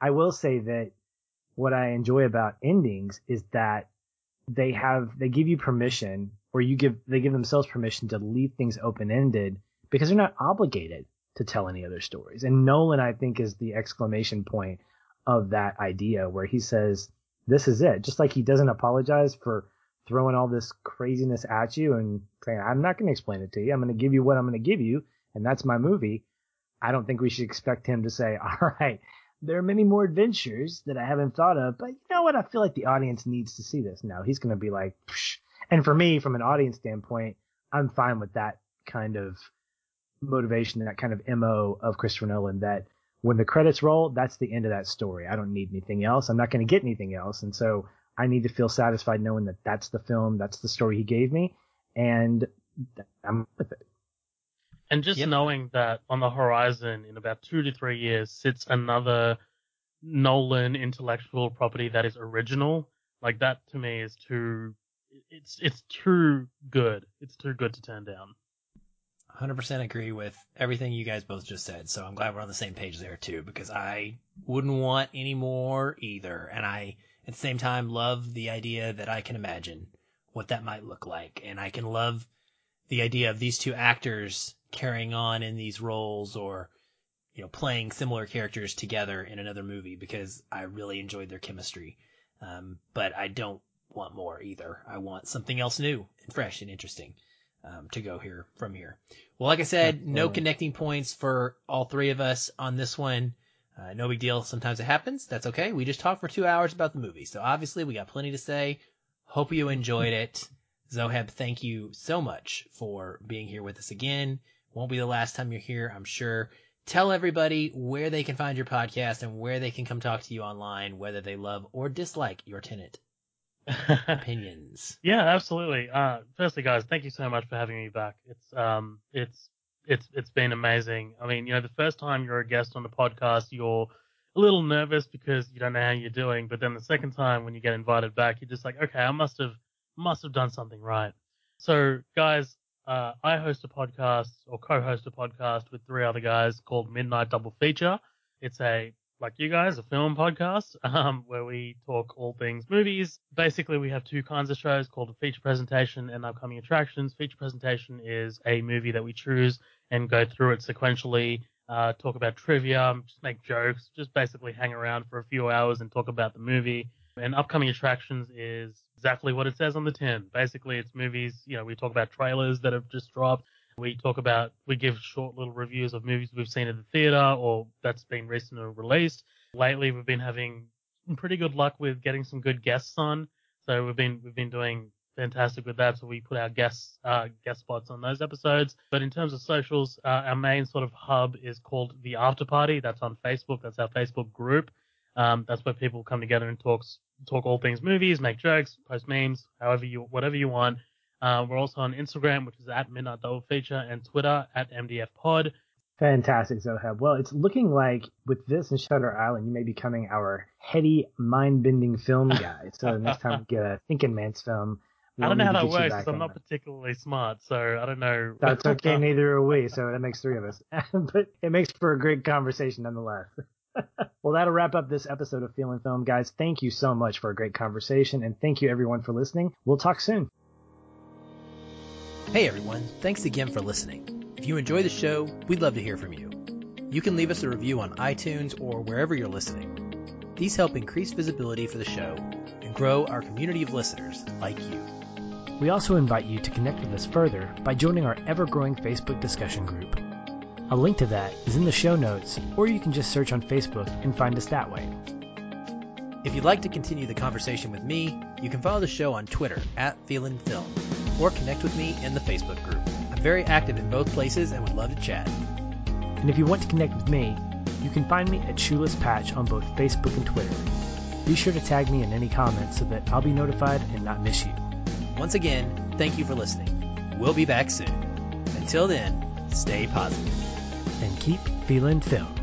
I will say that what I enjoy about endings is that they have they give you permission or you give they give themselves permission to leave things open ended because they're not obligated to tell any other stories. And Nolan I think is the exclamation point of that idea where he says this is it. Just like he doesn't apologize for throwing all this craziness at you and saying, I'm not going to explain it to you. I'm going to give you what I'm going to give you. And that's my movie. I don't think we should expect him to say, all right, there are many more adventures that I haven't thought of, but you know what? I feel like the audience needs to see this. now. he's going to be like, Psh. and for me, from an audience standpoint, I'm fine with that kind of motivation, that kind of MO of Christopher Nolan that when the credits roll, that's the end of that story. I don't need anything else. I'm not going to get anything else. And so I need to feel satisfied knowing that that's the film, that's the story he gave me, and I'm with it. And just Yep. knowing that on the horizon in about two to three years sits another Nolan intellectual property that is original, like that to me is too, it's, it's too good. It's too good to turn down. 100% agree with everything you guys both just said. So I'm glad we're on the same page there too, because I wouldn't want any more either. And I, at the same time, love the idea that I can imagine what that might look like. And I can love the idea of these two actors carrying on in these roles or, you know, playing similar characters together in another movie because I really enjoyed their chemistry. Um, but I don't want more either. I want something else new and fresh and interesting um, to go here from here. Well, like I said, no connecting points for all three of us on this one. Uh, no big deal. Sometimes it happens. That's okay. We just talked for two hours about the movie. So obviously we got plenty to say. Hope you enjoyed it. Zoheb, thank you so much for being here with us again. Won't be the last time you're here, I'm sure. Tell everybody where they can find your podcast and where they can come talk to you online, whether they love or dislike your Tenet opinions. Yeah, absolutely. Uh, firstly, guys, thank you so much for having me back. It's um, it's it's it's been amazing. I mean, you know, the first time you're a guest on the podcast, you're a little nervous because you don't know how you're doing, but then the second time when you get invited back, you're just like, okay, I must have must have done something right. So, guys, uh, I host a podcast or co-host a podcast with three other guys called Midnight Double Feature. It's a like you guys, a film podcast, um, where we talk all things movies. Basically, we have two kinds of shows called a feature presentation and upcoming attractions. Feature presentation is a movie that we choose and go through it sequentially, uh, talk about trivia, just make jokes, just basically hang around for a few hours and talk about the movie. And upcoming attractions is exactly what it says on the tin. Basically, it's movies, you know, we talk about trailers that have just dropped. We talk about, we give short little reviews of movies we've seen at the theater or that's been recently released. Lately, we've been having pretty good luck with getting some good guests on. So we've been, we've been doing fantastic with that. So we put our guests, uh, guest spots on those episodes. But in terms of socials, uh, our main sort of hub is called the After Party. That's on Facebook. That's our Facebook group. Um, that's where people come together and talks, talk all things movies, make jokes, post memes, however you, whatever you want. Uh, we're also on Instagram, which is at Midnight Double Feature, and Twitter at MDF Pod. Fantastic, Zoheb. Well, it's looking like with this and Shutter Island, you may be becoming our heady, mind-bending film guy. So next time we get a Thinking Man's film, I don't know how that to get you works I'm not that. particularly smart, so I don't know. That's okay, neither are we. So that makes three of us. but it makes for a great conversation nonetheless. Well, that'll wrap up this episode of Feeling Film, guys. Thank you so much for a great conversation, and thank you everyone for listening. We'll talk soon. Hey everyone, thanks again for listening. If you enjoy the show, we'd love to hear from you. You can leave us a review on iTunes or wherever you're listening. These help increase visibility for the show and grow our community of listeners like you. We also invite you to connect with us further by joining our ever-growing Facebook discussion group. A link to that is in the show notes, or you can just search on Facebook and find us that way. If you'd like to continue the conversation with me, you can follow the show on Twitter at Feelin' Film or connect with me in the Facebook group. I'm very active in both places and would love to chat. And if you want to connect with me, you can find me at Shoeless Patch on both Facebook and Twitter. Be sure to tag me in any comments so that I'll be notified and not miss you. Once again, thank you for listening. We'll be back soon. Until then, stay positive. Keep feeling film.